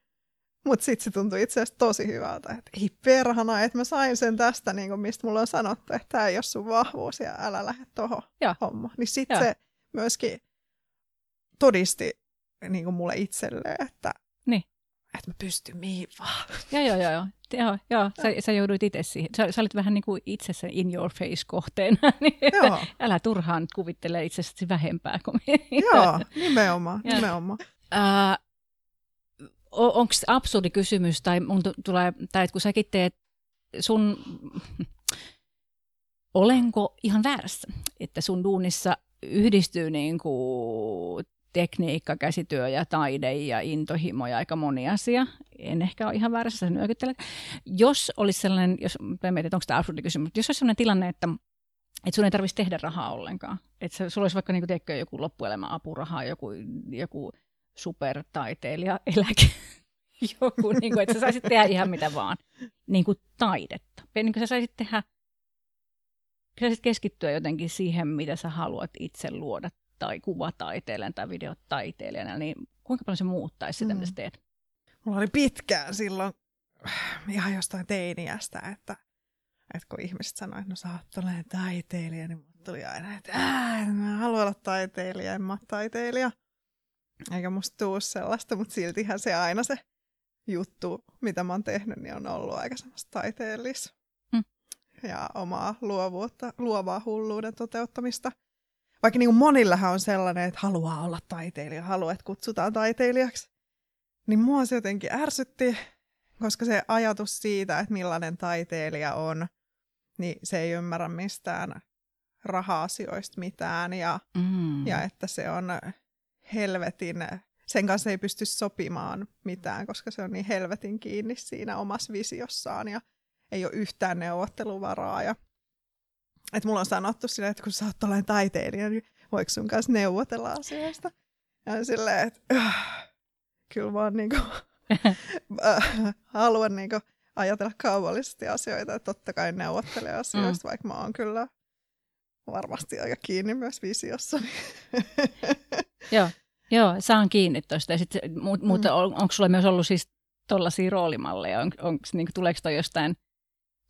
S2: Mutta sitten se tuntui itse asiassa tosi hyvältä, että ei perhana, että mä sain sen tästä, niin kuin mistä mulla on sanottu, että tämä ei ole sun vahvuus ja älä lähde tuohon hommaan. Niin sitten se myöskin todisti niin kuin mulle itselleen, että,
S1: niin.
S2: että mä pystyn mihin vaan.
S1: Joo, joo, joo. Joo, joo sä, sä jouduit itse siihen. Sä, sä olit vähän niin kuin itse sen in your face kohteena. *laughs* niin joo. Älä turhaan kuvittele itsestäsi vähempää kuin
S2: Joo, nimenomaan. nimenomaan.
S1: Äh, Onko absurdi kysymys, tai, mun tulee, tai että kun säkin teet sun, *laughs* olenko ihan väärässä, että sun duunissa yhdistyy niin kuin tekniikka, käsityö ja taide ja intohimo ja aika moni asia. En ehkä ole ihan väärässä, sen nyökyttelen. Jos olisi sellainen, jos mietit, että onko tämä absurdi kysymys, mutta jos olisi sellainen tilanne, että että sun ei tarvitsisi tehdä rahaa ollenkaan. Että sulla olisi vaikka niin kuin, joku loppuelämä apuraha, joku, joku supertaiteilija eläke, *laughs* joku, niin kuin, että sä saisit tehdä ihan mitä vaan, niin kuin taidetta. Niin kuin sä saisit tehdä, saisit keskittyä jotenkin siihen, mitä sä haluat itse luoda tai kuvataiteilijana tai videotaiteilijana, niin kuinka paljon se muuttaisi sitä, mm. mitä sä teet?
S2: Mulla oli pitkään silloin ihan jostain teiniästä, että, että kun ihmiset sanoivat, että no sä oot taiteilija, niin mulla tuli aina, että mä haluan olla taiteilija, en mä ole taiteilija. Eikä musta tuu sellaista, mutta siltihän se aina se juttu, mitä mä oon tehnyt, niin on ollut aika semmoista taiteellis. Ja omaa luovuutta, luovaa hulluuden toteuttamista – vaikka niin kuin monillahan on sellainen, että haluaa olla taiteilija, haluaa, että kutsutaan taiteilijaksi, niin mua se jotenkin ärsytti, koska se ajatus siitä, että millainen taiteilija on, niin se ei ymmärrä mistään raha-asioista mitään ja, mm. ja että se on helvetin, sen kanssa ei pysty sopimaan mitään, koska se on niin helvetin kiinni siinä omassa visiossaan ja ei ole yhtään neuvotteluvaraa ja että mulla on sanottu silleen, että kun sä oot tällainen taiteilija, niin voiko sun kanssa neuvotella asioista? Ja silleen, että äh, kyllä vaan niinku, *laughs* äh, haluan niinku ajatella kaupallisesti asioita, että totta kai neuvottelee asioista, mm. vaikka mä oon kyllä varmasti aika kiinni myös visiossa. *laughs*
S1: Joo, joo saan kiinni tuosta. Mutta mm. on, onko sulla myös ollut siis tuollaisia roolimalleja? On, onko, niin, tuleeko toi jostain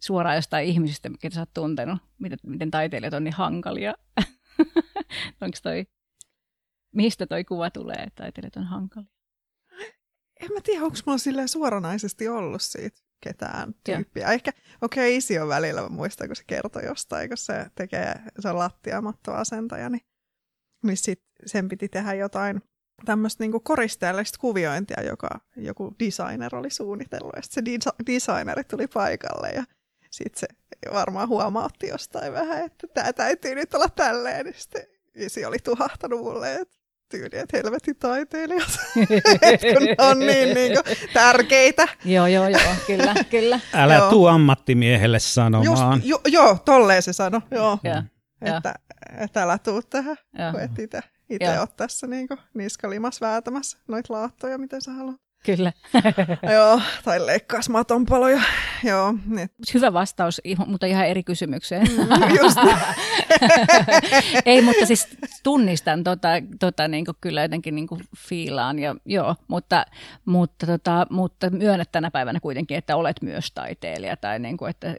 S1: suoraan jostain ihmisistä, ketä sä oot tuntenut, miten, miten taiteilijat on niin hankalia. *laughs* Onko toi, mistä toi kuva tulee, että taiteilijat on hankalia?
S2: En mä tiedä, onko mulla silleen suoranaisesti ollut siitä ketään tyyppiä. Ja. Ehkä, okei, okay, isi on välillä, mä muistan, kun se kertoi jostain, kun se tekee, se on lattiamattoasentaja, niin, niin sit sen piti tehdä jotain tämmöistä niinku koristeellista kuviointia, joka joku designer oli suunnitellut. Ja se designeri tuli paikalle ja sitten se varmaan huomautti jostain vähän, että tämä täytyy nyt olla tälleen. Niin sitten isi oli tuhahtanut mulle, että tyyli, että helvetin taiteilijat, *laughs* kun on niin, niin kuin, tärkeitä.
S1: joo, joo, joo, kyllä, kyllä.
S3: Älä joo. tuu ammattimiehelle sanomaan.
S2: Just, jo, joo, tolleen se sano, joo. Ja, että, että älä tuu tähän, ja. kun et itse, itse ole tässä niin kuin, niskalimas väätämässä noita laattoja, miten sä haluat.
S1: Kyllä. *laughs*
S2: joo, tai leikkaas matonpaloja. joo. Niin.
S1: Hyvä vastaus, mutta ihan eri kysymykseen.
S2: Mm, just. *laughs*
S1: Ei, mutta siis tunnistan tota, tota niin kuin kyllä jotenkin niin kuin fiilaan, ja, joo, mutta, mutta, tota, mutta myönnät tänä päivänä kuitenkin, että olet myös taiteilija. Tai niin kuin, että,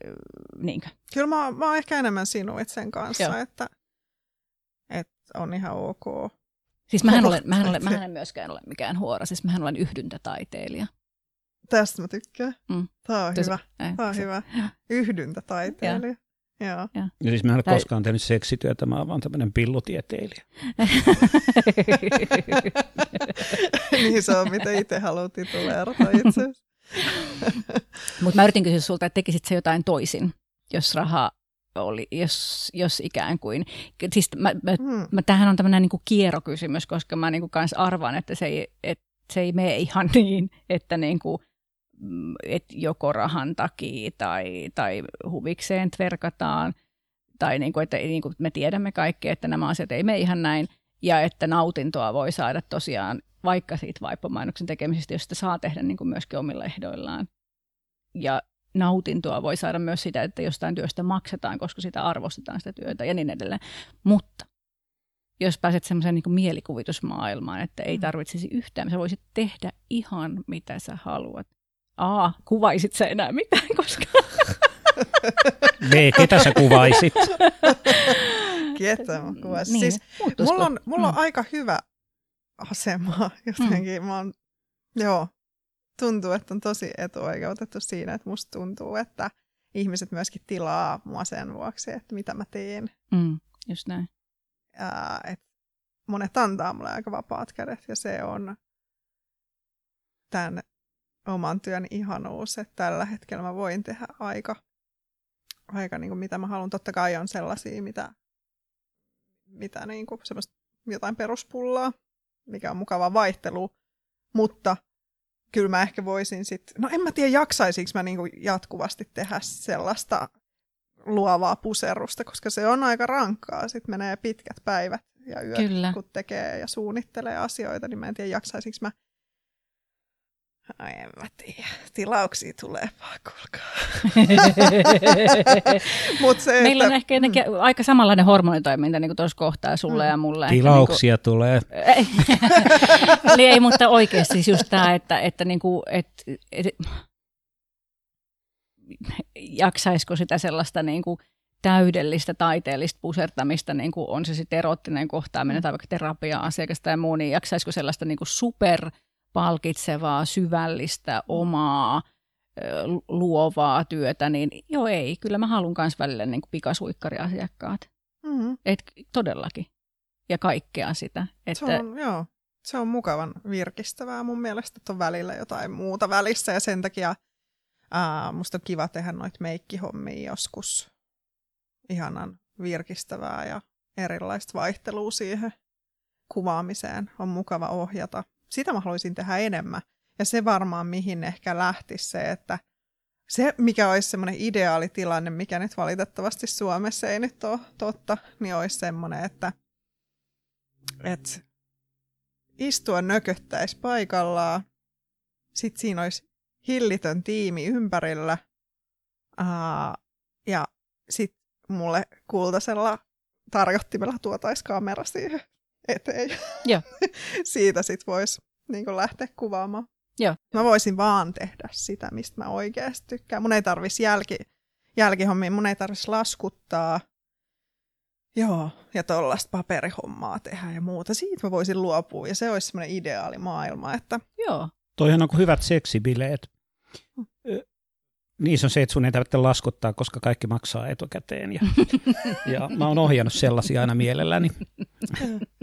S1: niin kuin.
S2: Kyllä mä, mä oon ehkä enemmän sinuit sen kanssa, joo. että, että on ihan ok.
S1: Siis mähän, olen, mähän, olen, mähän en myöskään ole mikään huora, siis mähän olen yhdyntätaiteilija.
S2: Tästä mä tykkään. Mm. Tämä on Täs, hyvä. Ei, Tämä on se, hyvä. Yhdyntätaiteilija. Joo.
S3: Ja. ja siis mä en ole Tai... koskaan tehnyt seksityötä, mä oon vaan tämmöinen pillutieteilijä. *laughs*
S2: niin se on, mitä itse haluat tituleerata itse *laughs*
S1: Mutta mä yritin kysyä sulta, että tekisit se jotain toisin, jos raha oli, jos, jos ikään kuin, siis mä, mä, hmm. mä, tämähän on tämmöinen niin kierrokysymys, koska mä niin kuin kans arvaan, että se ei, että se ei mene ihan *laughs* niin, että niin kuin Mm, että joko rahan takia tai, tai huvikseen tverkataan, tai niin kuin, että niin kuin me tiedämme kaikki, että nämä asiat ei mene ihan näin, ja että nautintoa voi saada tosiaan vaikka siitä vaippomainoksen tekemisestä, jos sitä saa tehdä niin kuin myöskin omilla ehdoillaan. Ja nautintoa voi saada myös sitä, että jostain työstä maksetaan, koska sitä arvostetaan sitä työtä ja niin edelleen. Mutta jos pääset semmoiseen niin mielikuvitusmaailmaan, että ei mm. tarvitsisi yhtään, sä voisit tehdä ihan mitä sä haluat. A, kuvaisit sä enää mitään koskaan? *laughs*
S3: B, ketä sä kuvaisit? *laughs*
S2: Ketä mä kuvaisin? Niin, siis, mulla on, mulla on mm. aika hyvä asema jotenkin. Mm. Mä oon, joo, tuntuu, että on tosi etuoikeutettu siinä, että musta tuntuu, että ihmiset myöskin tilaa mua sen vuoksi, että mitä mä teen.
S1: Mm, just näin.
S2: Ää, et monet antaa mulle aika vapaat kädet ja se on tämän oman työn ihanuus, että tällä hetkellä mä voin tehdä aika, aika niin kuin mitä mä haluan. Totta kai on sellaisia, mitä, mitä niin kuin semmoista jotain peruspullaa, mikä on mukava vaihtelu, mutta kyllä mä ehkä voisin sitten, no en mä tiedä jaksaisinko mä niin kuin jatkuvasti tehdä sellaista luovaa puserrusta, koska se on aika rankkaa, sitten menee pitkät päivät ja yöt, Kyllä. kun tekee ja suunnittelee asioita, niin mä en tiedä jaksaisinko mä Ai en mä tiedä. Tilauksia tulee vaan, kuulkaa. *laughs*
S1: Mut se, Meillä että... on ehkä mm. aika samanlainen hormonitoiminta niin kuin tuossa kohtaa sulle mm. ja mulle.
S3: Tilauksia *laughs* niin kuin... tulee.
S1: Eli ei, mutta oikeasti siis just tämä, että, että, niin kuin, että, että jaksaisiko sitä sellaista niin kuin täydellistä taiteellista pusertamista, niin kuin on se sitten erottinen kohtaaminen mm. tai vaikka terapia-asiakas tai muu, niin jaksaisiko sellaista niin kuin super palkitsevaa, syvällistä, omaa, luovaa työtä, niin joo ei, kyllä mä haluan myös välillä niin kuin pikasuikkariasiakkaat. Mm-hmm. Et todellakin. Ja kaikkea sitä. Että...
S2: Se, on, joo, se on mukavan virkistävää mun mielestä, että on välillä jotain muuta välissä ja sen takia ää, musta on kiva tehdä noita meikkihommia joskus ihanan virkistävää ja erilaista vaihtelua siihen kuvaamiseen on mukava ohjata sitä mä haluaisin tehdä enemmän. Ja se varmaan mihin ehkä lähtisi se, että se mikä olisi semmoinen ideaalitilanne, mikä nyt valitettavasti Suomessa ei nyt ole totta, niin olisi semmoinen, että, että istua nököttäisi paikallaan, sitten siinä olisi hillitön tiimi ympärillä, ää, ja sitten mulle kultaisella tarjottimella tuotaisi kamera siihen *laughs* eteen.
S1: Joo. *laughs*
S2: Siitä sitten voisi niin lähteä kuvaamaan.
S1: Joo.
S2: Mä voisin vaan tehdä sitä, mistä mä oikeasti tykkään. Mun ei tarvitsisi jälki, jälkihommia, mun ei tarvitsisi laskuttaa. Joo, ja tuollaista paperihommaa tehdä ja muuta. Siitä mä voisin luopua, ja se olisi semmoinen ideaali maailma. Että...
S1: Joo.
S3: Toihan on kuin hyvät seksibileet. Mm. Niissä on se, että sun ei tarvitse laskuttaa, koska kaikki maksaa etukäteen. Ja, *laughs* ja mä oon ohjannut sellaisia aina mielelläni.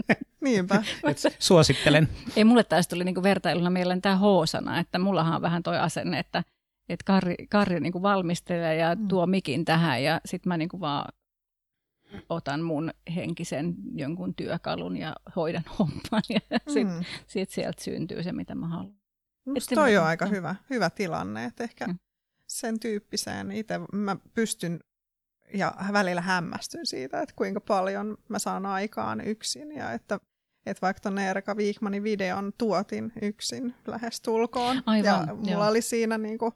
S3: *laughs*
S2: Niinpä.
S3: Et suosittelen.
S1: Ei mulle taas tuli niinku vertailuna mieleen tämä H-sana, että mullahan on vähän toi asenne, että, että Karri, Karri niinku valmistelee ja mm. tuo mikin tähän ja sitten mä niinku vaan otan mun henkisen jonkun työkalun ja hoidan *laughs* homman ja sitten mm. sit sieltä syntyy se, mitä mä haluan.
S2: Musta toi on aika hyvä, hyvä tilanne, että ehkä mm. sen tyyppiseen itse mä pystyn ja välillä hämmästyn siitä, että kuinka paljon mä saan aikaan yksin ja että että vaikka tuonne Erika Viikmanin videon tuotin yksin lähes tulkoon.
S1: Aivan,
S2: ja mulla joo. oli siinä niinku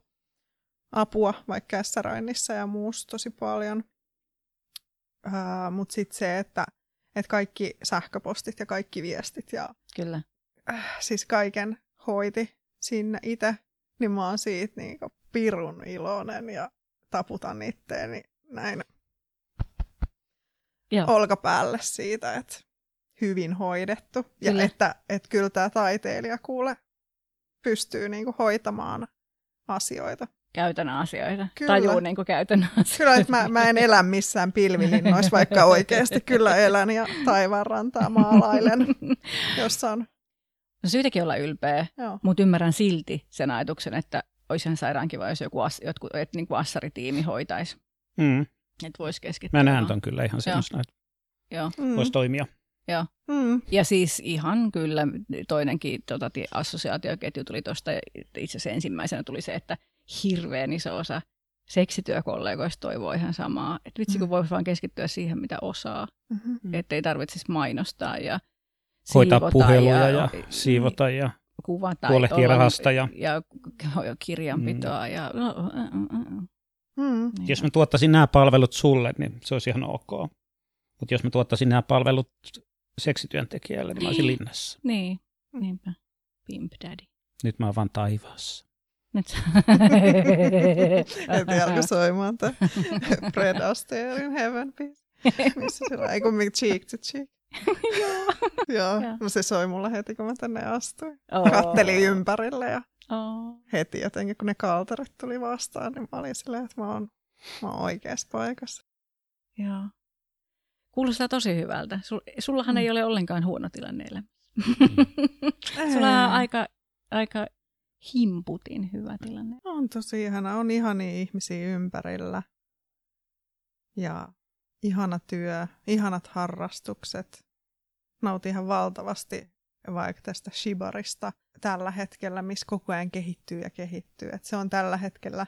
S2: apua vaikka kässäroinnissa ja muussa tosi paljon. Uh, Mutta sitten se, että et kaikki sähköpostit ja kaikki viestit ja
S1: Kyllä.
S2: Äh, siis kaiken hoiti sinne itse, niin mä oon siitä niinku pirun iloinen ja taputan itteeni näin Joo. olkapäälle siitä, että hyvin hoidettu. Kyllä. Ja että, että kyllä tämä taiteilija kuule pystyy niinku hoitamaan asioita.
S1: Käytännön asioita. Kyllä. Tajuu niin kuin käytännön asioita.
S2: Kyllä, että mä, mä en elä missään pilvilinnoissa, vaikka oikeasti kyllä elän ja taivaanrantaa maalailen, *laughs* jossa on
S1: No syytäkin olla ylpeä, mutta ymmärrän silti sen ajatuksen, että olisi ihan sairaan kiva, jos joku as, jotkut, et, niin kuin assaritiimi hoitaisi. Mm. Että voisi keskittyä.
S3: Mä näen ton kyllä ihan semmoisena, että Joo. Mm. voisi toimia.
S1: Joo. Mm. Ja siis ihan kyllä toinenkin tota, assosiaatioketju tuli tuosta, itse asiassa ensimmäisenä tuli se, että hirveän iso osa seksityökollegoista toivoo ihan samaa. Että vitsi, kun mm. voisi vaan keskittyä siihen, mitä osaa. Mm-hmm. Että ei tarvitsisi mainostaa ja
S3: hoitaa puheluja ja, ja siivota ja kuvata huolehtia rahasta. Ja,
S1: ja, ja kirjanpitoa. Mm. Ja, no,
S3: mm. Jos mä tuottaisin nämä palvelut sulle, niin se olisi ihan ok. Mutta jos mä tuottaisin nämä palvelut seksityöntekijälle, niin mä olisin linnassa.
S1: Niin, niinpä. Pimp daddy.
S3: Nyt mä oon vaan taivaassa.
S1: Nyt.
S2: Heti *laughs* alkoi soimaan tämä *laughs* Fred Astaire in Heaven Peace. *laughs* Missä se on, ei kun cheek to cheek. Joo. Joo, no se soi mulla heti, kun mä tänne astuin. Oh. Kattelin ympärille ja oh. heti jotenkin, kun ne kaltarit tuli vastaan, niin mä olin silleen, että mä oon, mä oon oikeassa paikassa.
S1: Joo. Kuulostaa tosi hyvältä. Sullahan mm. ei ole ollenkaan huono tilanne elämässä. Mm. *laughs* Sulla on aika, aika himputin hyvä tilanne.
S2: On tosi ihana. On ihania ihmisiä ympärillä. Ja ihana työ, ihanat harrastukset. Nautin ihan valtavasti vaikka tästä Shibarista tällä hetkellä, missä koko ajan kehittyy ja kehittyy. Et se on tällä hetkellä,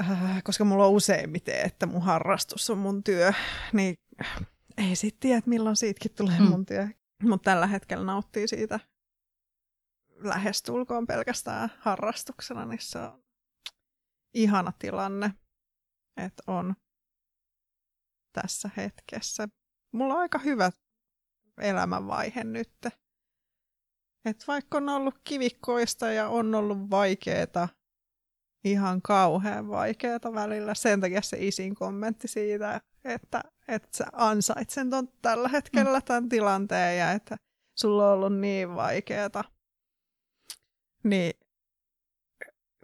S2: äh, koska mulla on useimmiten, että mun harrastus on mun työ, niin ei sitten tiedä, että milloin siitäkin tulee mm. mun työ. Mutta tällä hetkellä nauttii siitä lähestulkoon pelkästään harrastuksena, niin se on ihana tilanne, että on tässä hetkessä. Mulla on aika hyvä elämänvaihe nyt. Et vaikka on ollut kivikkoista ja on ollut vaikeeta, ihan kauhean vaikeeta välillä. Sen takia se isin kommentti siitä, että, että sä ansaitsen ton tällä hetkellä mm. tämän tilanteen ja että sulla on ollut niin vaikeeta. Niin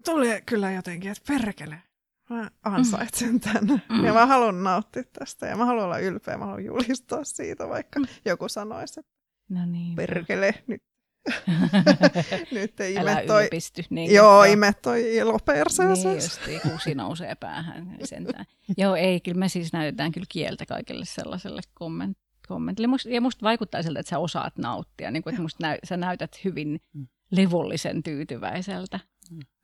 S2: tuli kyllä jotenkin, että perkele, Mä ansaitsen mm. tämän. Mm. Ja mä haluan nauttia tästä. Ja mä haluan olla ylpeä. Mä haluan julistaa siitä, vaikka mm. joku sanoisi, että no niin. perkele, nyt *laughs* nyt ei
S1: Älä toi... ylpisty. Niin,
S2: joo, joo, ime toi ilo perseeseen.
S1: Niin kusi nousee päähän sentään. joo, ei, kyllä me siis näytetään kyllä kieltä kaikille sellaiselle komment- kommentille. Must, ja musta vaikuttaa siltä, että sä osaat nauttia. Niin kuin, että musta näy, sä näytät hyvin mm. levollisen tyytyväiseltä.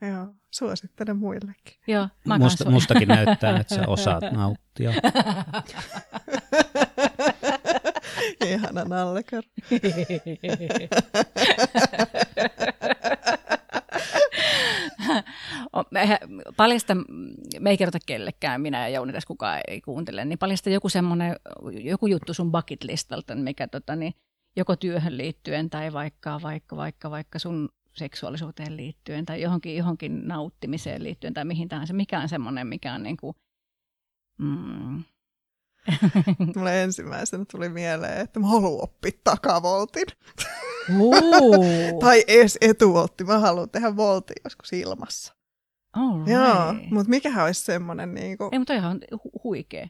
S2: Joo, suosittelen muillekin.
S1: Joo,
S3: mä Musta, mustakin näyttää, että sä osaat nauttia. *laughs*
S2: Ihana nallekar. *laughs*
S1: paljasta, me ei kerrota kellekään, minä ja Jouni tässä kukaan ei kuuntele, niin paljasta joku semmoinen, joku juttu sun bucket listalta, mikä tota, niin, joko työhön liittyen tai vaikka, vaikka, vaikka, vaikka sun seksuaalisuuteen liittyen tai johonkin, johonkin nauttimiseen liittyen tai mihin tahansa. Mikä on semmoinen, mikä on niin kuin, mm. *laughs*
S2: Mulle ensimmäisenä tuli mieleen, että mä haluan oppia takavoltin. *laughs* tai edes etuvoltti. Mä haluan tehdä voltin joskus ilmassa.
S1: Right.
S2: Joo, mutta mikähän olisi semmoinen niin kuin...
S1: Ei, mutta ihan hu- huikea.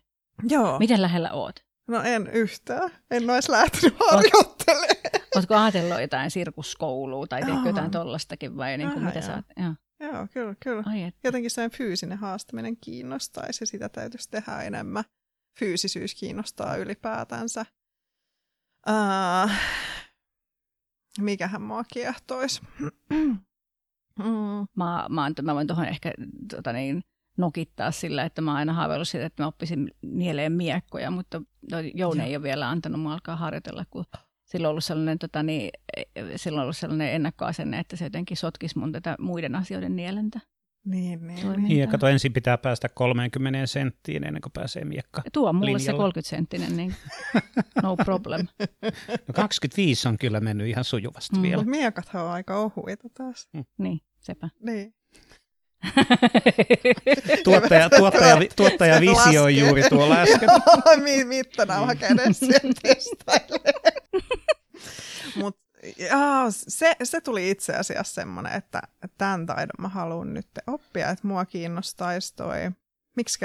S2: Joo.
S1: Miten lähellä oot?
S2: No en yhtään. En olisi lähtenyt harjoittelemaan.
S1: Oletko ajatellut jotain sirkuskoulua tai teikö jotain tollastakin vai niin kuin, mitä sä oot?
S2: Joo. Joo, kyllä, kyllä. Ai Jotenkin sen fyysinen haastaminen kiinnostaisi ja sitä täytyisi tehdä enemmän. Fyysisyys kiinnostaa ylipäätänsä. Uh, mikähän mua kiehtoisi? *clears throat* mm.
S1: mä, mä, mä voin tuohon ehkä tota niin, nokittaa sillä, että mä oon aina haaveillut siitä, että mä oppisin nieleen miekkoja, mutta Jouni ei ole vielä antanut mua alkaa harjoitella, kun silloin ollut sellainen, tota, niin, silloin on ollut sellainen ennakkoasenne, että se jotenkin sotkisi mun tätä muiden asioiden nielentä.
S2: Niin, niin,
S1: Toimintaa.
S3: Niin, ja kato, ensin pitää päästä 30 senttiin ennen kuin pääsee miekka.
S1: Tuo mulle
S3: linjalle.
S1: se 30 senttinen, niin no problem. *laughs*
S3: No 25 on kyllä mennyt ihan sujuvasti
S1: Mm.
S3: vielä.
S2: Mutta miekathan on aika ohuita taas.
S1: Niin, sepä.
S2: Niin. *laughs*
S3: Tuottaja, tuottaja, tuottaja visioi juuri tuolla äsken. *laughs*
S2: Mi- Mittanauha kädessä ja testailee. *laughs* Mut jaa, se, se tuli itse asiassa semmoinen, että tämän taidon mä haluan nyt oppia, että mua kiinnostaisi toi, miksi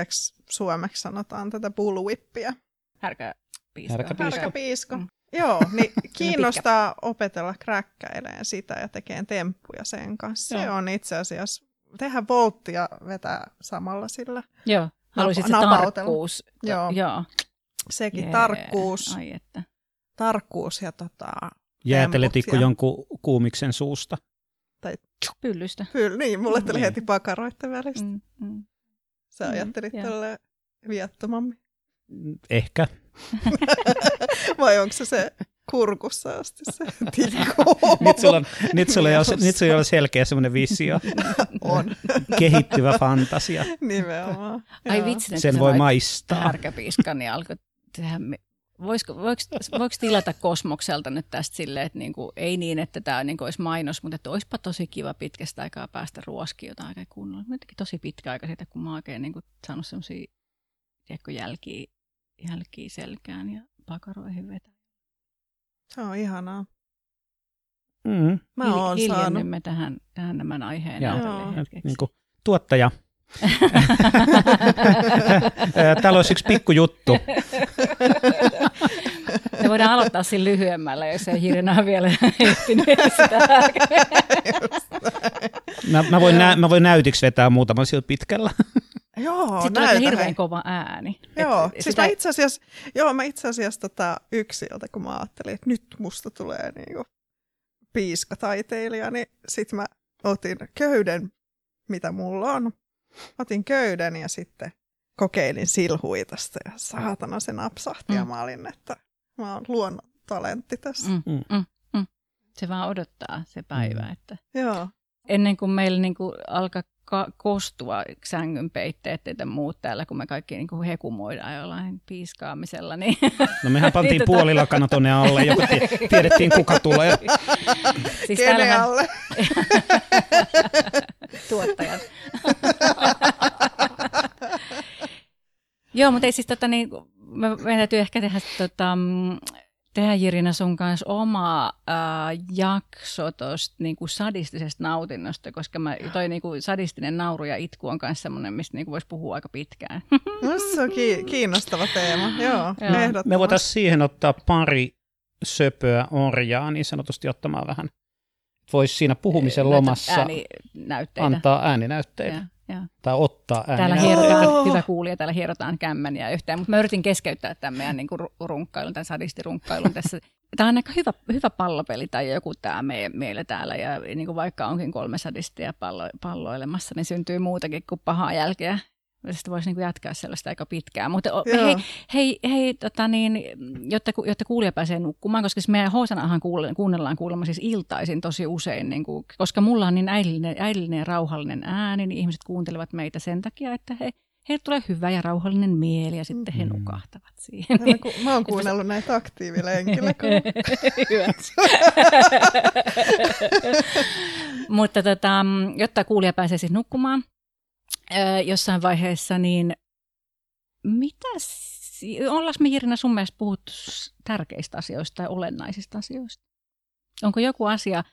S2: suomeksi sanotaan tätä bullwhippiä.
S1: Härkä piiska.
S3: Härkäpiiska.
S2: Härkäpiisko.
S1: Mm.
S2: Joo, *laughs* niin kiinnostaa opetella kräkkäileen sitä ja tekemään temppuja sen kanssa. Se
S1: Joo.
S2: on itse asiassa, tehdä volttia vetää samalla sillä.
S1: Joo, haluaisit se tarkkuus.
S2: Joo.
S1: Joo.
S2: Sekin
S1: Jee,
S2: tarkkuus,
S1: Ai että.
S2: Tarkkuus ja tota,
S3: Jääteletitko
S2: ja-
S3: jonkun kuumiksen suusta?
S1: Pyllystä.
S2: Kyllä, niin, mulle tuli
S3: Niin.
S2: heti pakaroitten välistä.
S1: Mm, mm.
S2: Sä
S1: Mm,
S2: ajattelit tälle viattomammin.
S3: Ehkä. *laughs*
S2: Vai onko se se kurkussa asti se tikku? *laughs*
S3: Nyt sulla, on, nyt sulla ei ole, nyt sulla ei ole selkeä semmoinen visio. *laughs*
S2: On,
S3: Kehittyvä fantasia.
S2: nimenomaan.
S1: Ai vitsi,
S3: Sen voi maistaa.
S1: härkäpiiskan, niin alkoi tehdä... me- Voisiko, voiko, voiko tilata Kosmokselta nyt tästä silleen, että niinku, ei niin, että tämä niinku olisi mainos, mutta että olisipa tosi kiva pitkästä aikaa päästä ruoskiin jotain oikein kunnolla. Jotenkin tosi pitkä aika siitä, kun mä oon oikein niinku, saanut semmoisia jälkiä, jälkiä selkään ja pakaroihin vetää.
S2: Se on ihanaa.
S3: Mm.
S2: Mä
S1: Hil-
S2: oon saanut.
S1: hiljennymme tähän, tähän tämän aiheen
S3: Joo.
S1: hetkeksi.
S3: Niin kuin tuottaja. *laughs* Täällä olisi yksi pikkujuttu. *laughs*
S1: Voidaan aloittaa sillä lyhyemmällä, jos ei Hirina vielä ehtinyt sitä.
S3: Mä, mä, voin, nä, mä voin näytiksi vetää muutaman sillä pitkällä.
S2: Joo,
S1: Sitten tulee hirveän
S2: hei.
S1: kova ääni.
S2: Joo,
S1: Et
S2: siis
S1: sitä-
S2: mä itse asiassa, joo, mä itse asiassa tota yksiltä, kun mä ajattelin, että nyt musta tulee niinku piiskataiteilija, niin sit mä otin köyden, mitä mulla on. Otin köyden ja sitten kokeilin silhuitasta ja saatana se napsahti mm. ja mä olin, että mä oon luonnon talentti tässä. Mm.
S1: Mm, mm, mm. Se vaan odottaa se päivä,
S3: Mm.
S1: että
S2: Joo,
S1: ennen kuin meillä niin kuin alkaa ka- kostua sängyn peitteet ja muut täällä, kun me kaikki niin kuin hekumoidaan jollain piiskaamisella, niin
S3: No mehän pantiin *laughs*
S1: Niin,
S3: puolilakana tonne alle, joku tie, tiedettiin kuka tulee. *laughs*
S1: siis
S2: kene
S1: täällähän
S2: alle? *laughs*
S1: tuottajat. Joo, mutta ei siis tota niin, me, meidän täytyy ehkä tehdä, tota, mm, tehdä Jirina sun kanssa oma ää, jakso tuosta niin sadistisesta nautinnosta, koska mä, toi niin kuin sadistinen nauru ja itku on myös semmoinen, mistä niin voisi puhua aika pitkään.
S2: No, se on ki- kiinnostava teema, joo,
S1: Joo.
S3: Me voitaisiin siihen ottaa pari söpöä orjaa niin sanotusti ottamaan vähän. Voisi siinä puhumisen lomassa
S1: Ääninäytteitä.
S3: antaa ääninäytteitä.
S1: Ja, ja.
S3: Tai ottaa
S1: Täällä
S3: ääninäytteitä.
S1: hierotaan,
S2: Joo.
S1: hyvä kuulija, täällä hierotaan kämmeniä yhteen, mutta mä yritin keskeyttää tämän meidän niin runkkailun, tämän sadistirunkkailun tässä. Tämä on aika hyvä, hyvä pallopeli tai joku tämä me, meillä täällä ja niin kuin vaikka onkin kolme sadistia pallo, palloilemassa, niin syntyy muutakin kuin pahaa jälkeä. Sitten voisi niin jatkaa sellaista aika pitkään. Mutta
S2: Joo.
S1: hei, hei, hei tota niin, jotta, ku- jotta kuulija pääsee nukkumaan, koska siis meidän Hosanahan kuule, kuunnellaan kuulemma siis iltaisin tosi usein, niin kuin, koska mulla on niin äidillinen, äidillinen ja rauhallinen ääni, niin ihmiset kuuntelevat meitä sen takia, että he, heille tulee hyvä ja rauhallinen mieli ja sitten he
S3: Mm.
S1: nukahtavat siihen.
S2: Mä, ku- mä oon *laughs* kuunnellut näitä aktiivilenkillä. kun-
S1: Hyvä. *laughs* Mutta tota, jotta kuulija pääsee siis nukkumaan ää, jossain vaiheessa, niin mitäs, ollaanko me Jirina sun mielestä puhuttu tärkeistä asioista tai olennaisista asioista? Onko joku asia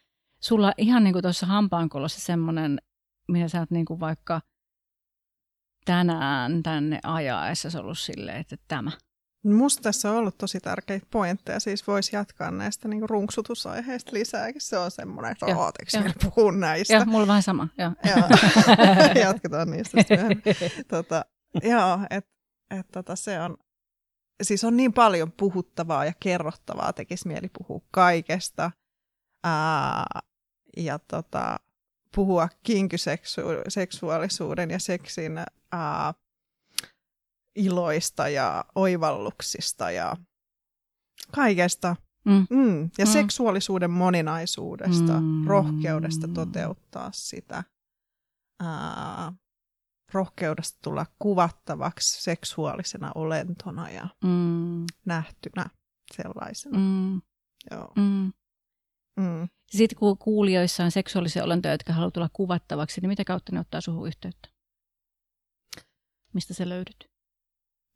S1: sulla ihan niin kuin tuossa hampaankolossa semmoinen, mitä sä oot niin kuin vaikka tänään tänne ajaessa ollut silleen, että tämä.
S2: Musta tässä on ollut tosi tärkeitä pointteja, siis voisi jatkaa näistä niin runksutusaiheista lisääkin. Se on semmoinen, että
S1: Joo,
S2: ooteks
S1: joo.
S2: vielä puhua näistä.
S1: Joo, mulla on vähän sama. Joo.
S2: Joo. *laughs* Jatketaan niistä sitten *laughs* tota, joo, että et, tota, se on, siis on niin paljon puhuttavaa ja kerrottavaa, tekisi mieli puhua kaikesta. Ää, ja tota, puhua kinkyseksuaalisuuden ja seksin ää, iloista ja oivalluksista ja kaikesta.
S1: Mm.
S2: Mm. Ja
S1: Mm.
S2: seksuaalisuuden moninaisuudesta,
S1: Mm.
S2: rohkeudesta toteuttaa sitä. ää, rohkeudesta tulla kuvattavaksi seksuaalisena olentona ja mm. nähtynä sellaisena. Mm. Joo. Mm.
S1: Mm. Sitten kun kuulijoissa on seksuaalisia olentoja, jotka haluavat tulla kuvattavaksi, niin mitä kautta ne ottaa suhun yhteyttä? Mistä se löydyt?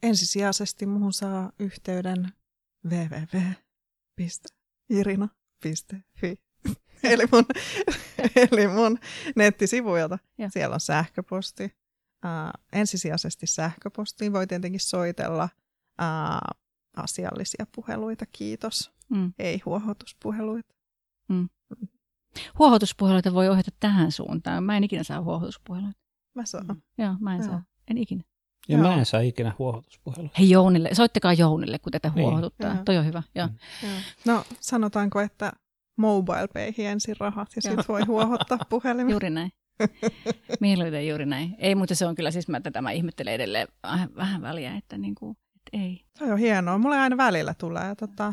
S2: Ensisijaisesti muhun saa yhteyden www.irina.fi. *laughs* eli, mun, eli mun nettisivuilta. Ja. Siellä on sähköposti. Uh, ensisijaisesti sähköpostiin voi tietenkin soitella uh, asiallisia puheluita, kiitos. Mm. Ei huohotuspuheluita. Mm.
S1: Huohotuspuheluita voi ohjata tähän suuntaan. Mä en ikinä saa huohotuspuheluita.
S2: Mä saan. Mm.
S1: Joo, mä en Joo. saa. En ikinä.
S3: Ja Joo. mä en saa ikinä huohotuspuhelua.
S1: Hei Jounille, soittakaa Jounille, kun tätä niin. huohotuttaa. Joo. Toi on hyvä. Joo.
S2: Joo. No sanotaanko, että mobile payhin ensin rahat ja sitten voi huohottaa *laughs* puhelimia.
S1: Juuri näin. Mieluiten juuri näin. Ei, mutta se on kyllä siis, mä tätä mä ihmettelen edelleen vähän, vähän väliä, että, niin kuin, että ei.
S2: Se on hienoa. Mulle aina välillä tulee tota,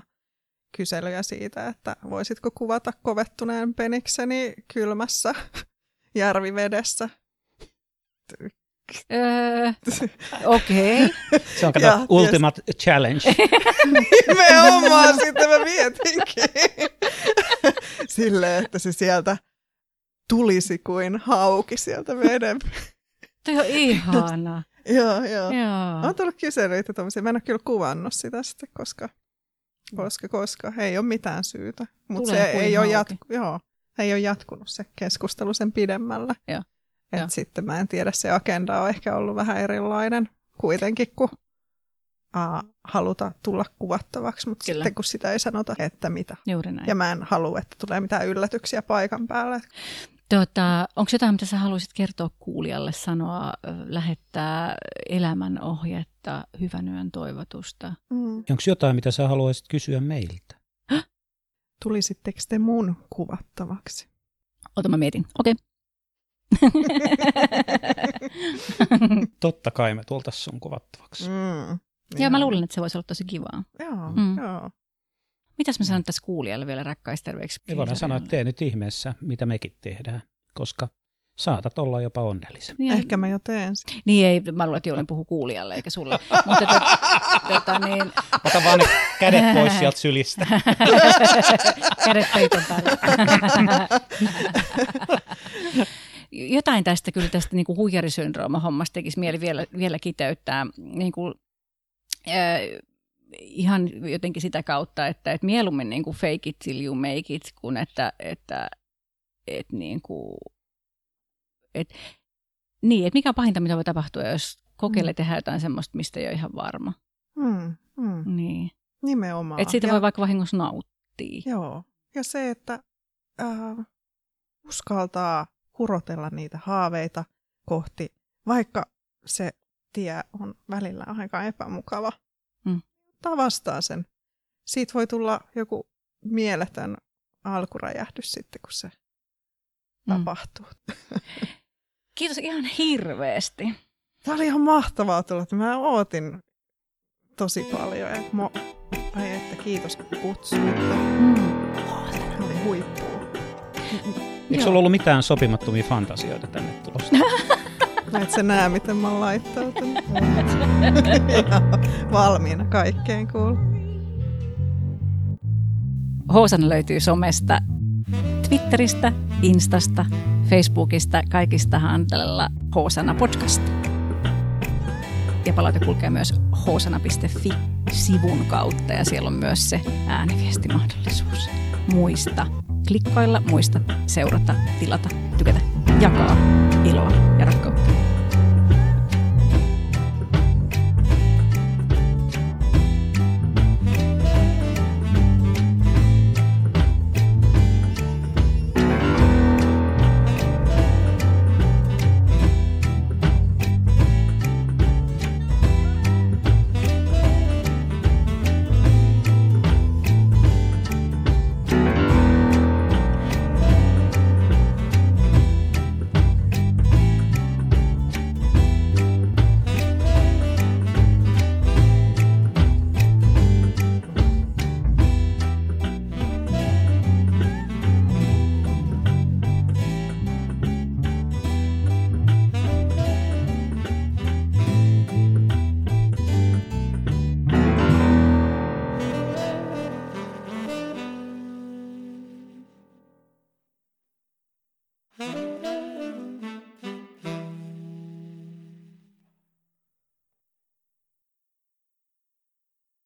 S2: kyselyjä siitä, että voisitko kuvata kovettuneen penikseni kylmässä *laughs* järvivedessä.
S1: Öö, Okei. Okay.
S3: Se on kato ultimate yes. challenge. *laughs*
S2: Nimenomaan, sitten mä mietinkin. *laughs* Silleen, että se sieltä tulisi kuin hauki sieltä veden.
S1: Toi on ihana. *laughs*
S2: joo, joo. joo. On tullut kyselyitä tuommoisia. Mä en ole kyllä kuvannut sitä sitten, koska, koska, koska ei ole mitään syytä. Mutta se ei ole, jatku, joo, ei ole jatkunut se keskustelu sen pidemmällä. Joo. Et ja. sitten mä en tiedä, se agenda on ehkä ollut vähän erilainen kuitenkin, kun a, haluta tulla kuvattavaksi, mutta Kyllä. sitten kun sitä ei sanota, että mitä.
S1: Juuri näin.
S2: Ja mä en halua, että tulee mitään yllätyksiä paikan päälle.
S1: Tota, onko jotain, mitä sä haluaisit kertoa kuulijalle, sanoa, lähettää elämänohjetta, hyvän yön toivotusta?
S3: Mm. Onko jotain, mitä sä haluaisit kysyä meiltä? Häh?
S2: Tulisitteko te mun kuvattavaksi?
S1: Ota mä mietin. Okei. Okay. *laughs*
S3: Totta kai me tultaisiin sun kuvattavaksi.
S1: Mm, ja mä luulen, että se voisi olla tosi kivaa.
S2: Joo, mm. joo.
S1: Mitäs mä sanon tässä kuulijalle vielä rakkaisterveiksi?
S3: Me voidaan sanoa, että tee nyt ihmeessä, mitä mekin tehdään, koska saatat olla jopa onnellisen.
S2: Niin, Ehkä mä jo teen
S1: sitä. Niin ei, mä luulen, että Joulin puhuu kuulijalle eikä sulle. Mutta tot, tota, niin... *laughs*
S3: Ota vaan ne kädet pois sieltä sylistä. *laughs*
S1: kädet peiton päälle jotain tästä kyllä tästä niin kuin huijarisyndrooma-hommasta tekisi mieli vielä, vielä kiteyttää. Niin kuin, äh, ihan jotenkin sitä kautta, että, että mieluummin niin kuin fake it till you make it, kuin että, että, että niin kuin, että, niin, että mikä on pahinta, mitä voi tapahtua, jos kokeilee mm. tehdä jotain semmoista, mistä ei ole ihan varma. Mm, mm. Niin.
S2: Nimenomaan.
S1: Että siitä ja, voi vaikka vahingossa nauttia.
S2: Joo. Ja se, että äh, uskaltaa kurotella niitä haaveita kohti, vaikka se tie on välillä aika epämukava. Mm. Ottaa vastaan sen. Siitä voi tulla joku mieletön alkuräjähdys sitten, kun se mm. tapahtuu. *laughs*
S1: Kiitos ihan hirveästi.
S2: Tämä oli ihan mahtavaa tulla. Mä ootin tosi paljon. Mo... Ai että kiitos kun kutsuitte. Mm. Tämä oli huippua.
S3: Eikö sulla ollut mitään sopimattomia fantasioita tänne tulossa? *laughs*
S2: Et sä näe, miten mä oon laittautunut. *laughs* valmiina kaikkeen kuul.
S1: Hoosana löytyy somesta, Twitteristä, Instasta, Facebookista, kaikista handlella Hoosana podcast. Ja palaute kulkee myös hoosana.fi-sivun kautta ja siellä on myös se ääniviestimahdollisuus. Muista klikkailla, muista seurata, tilata, tykätä, jakaa iloa ja rakkautta.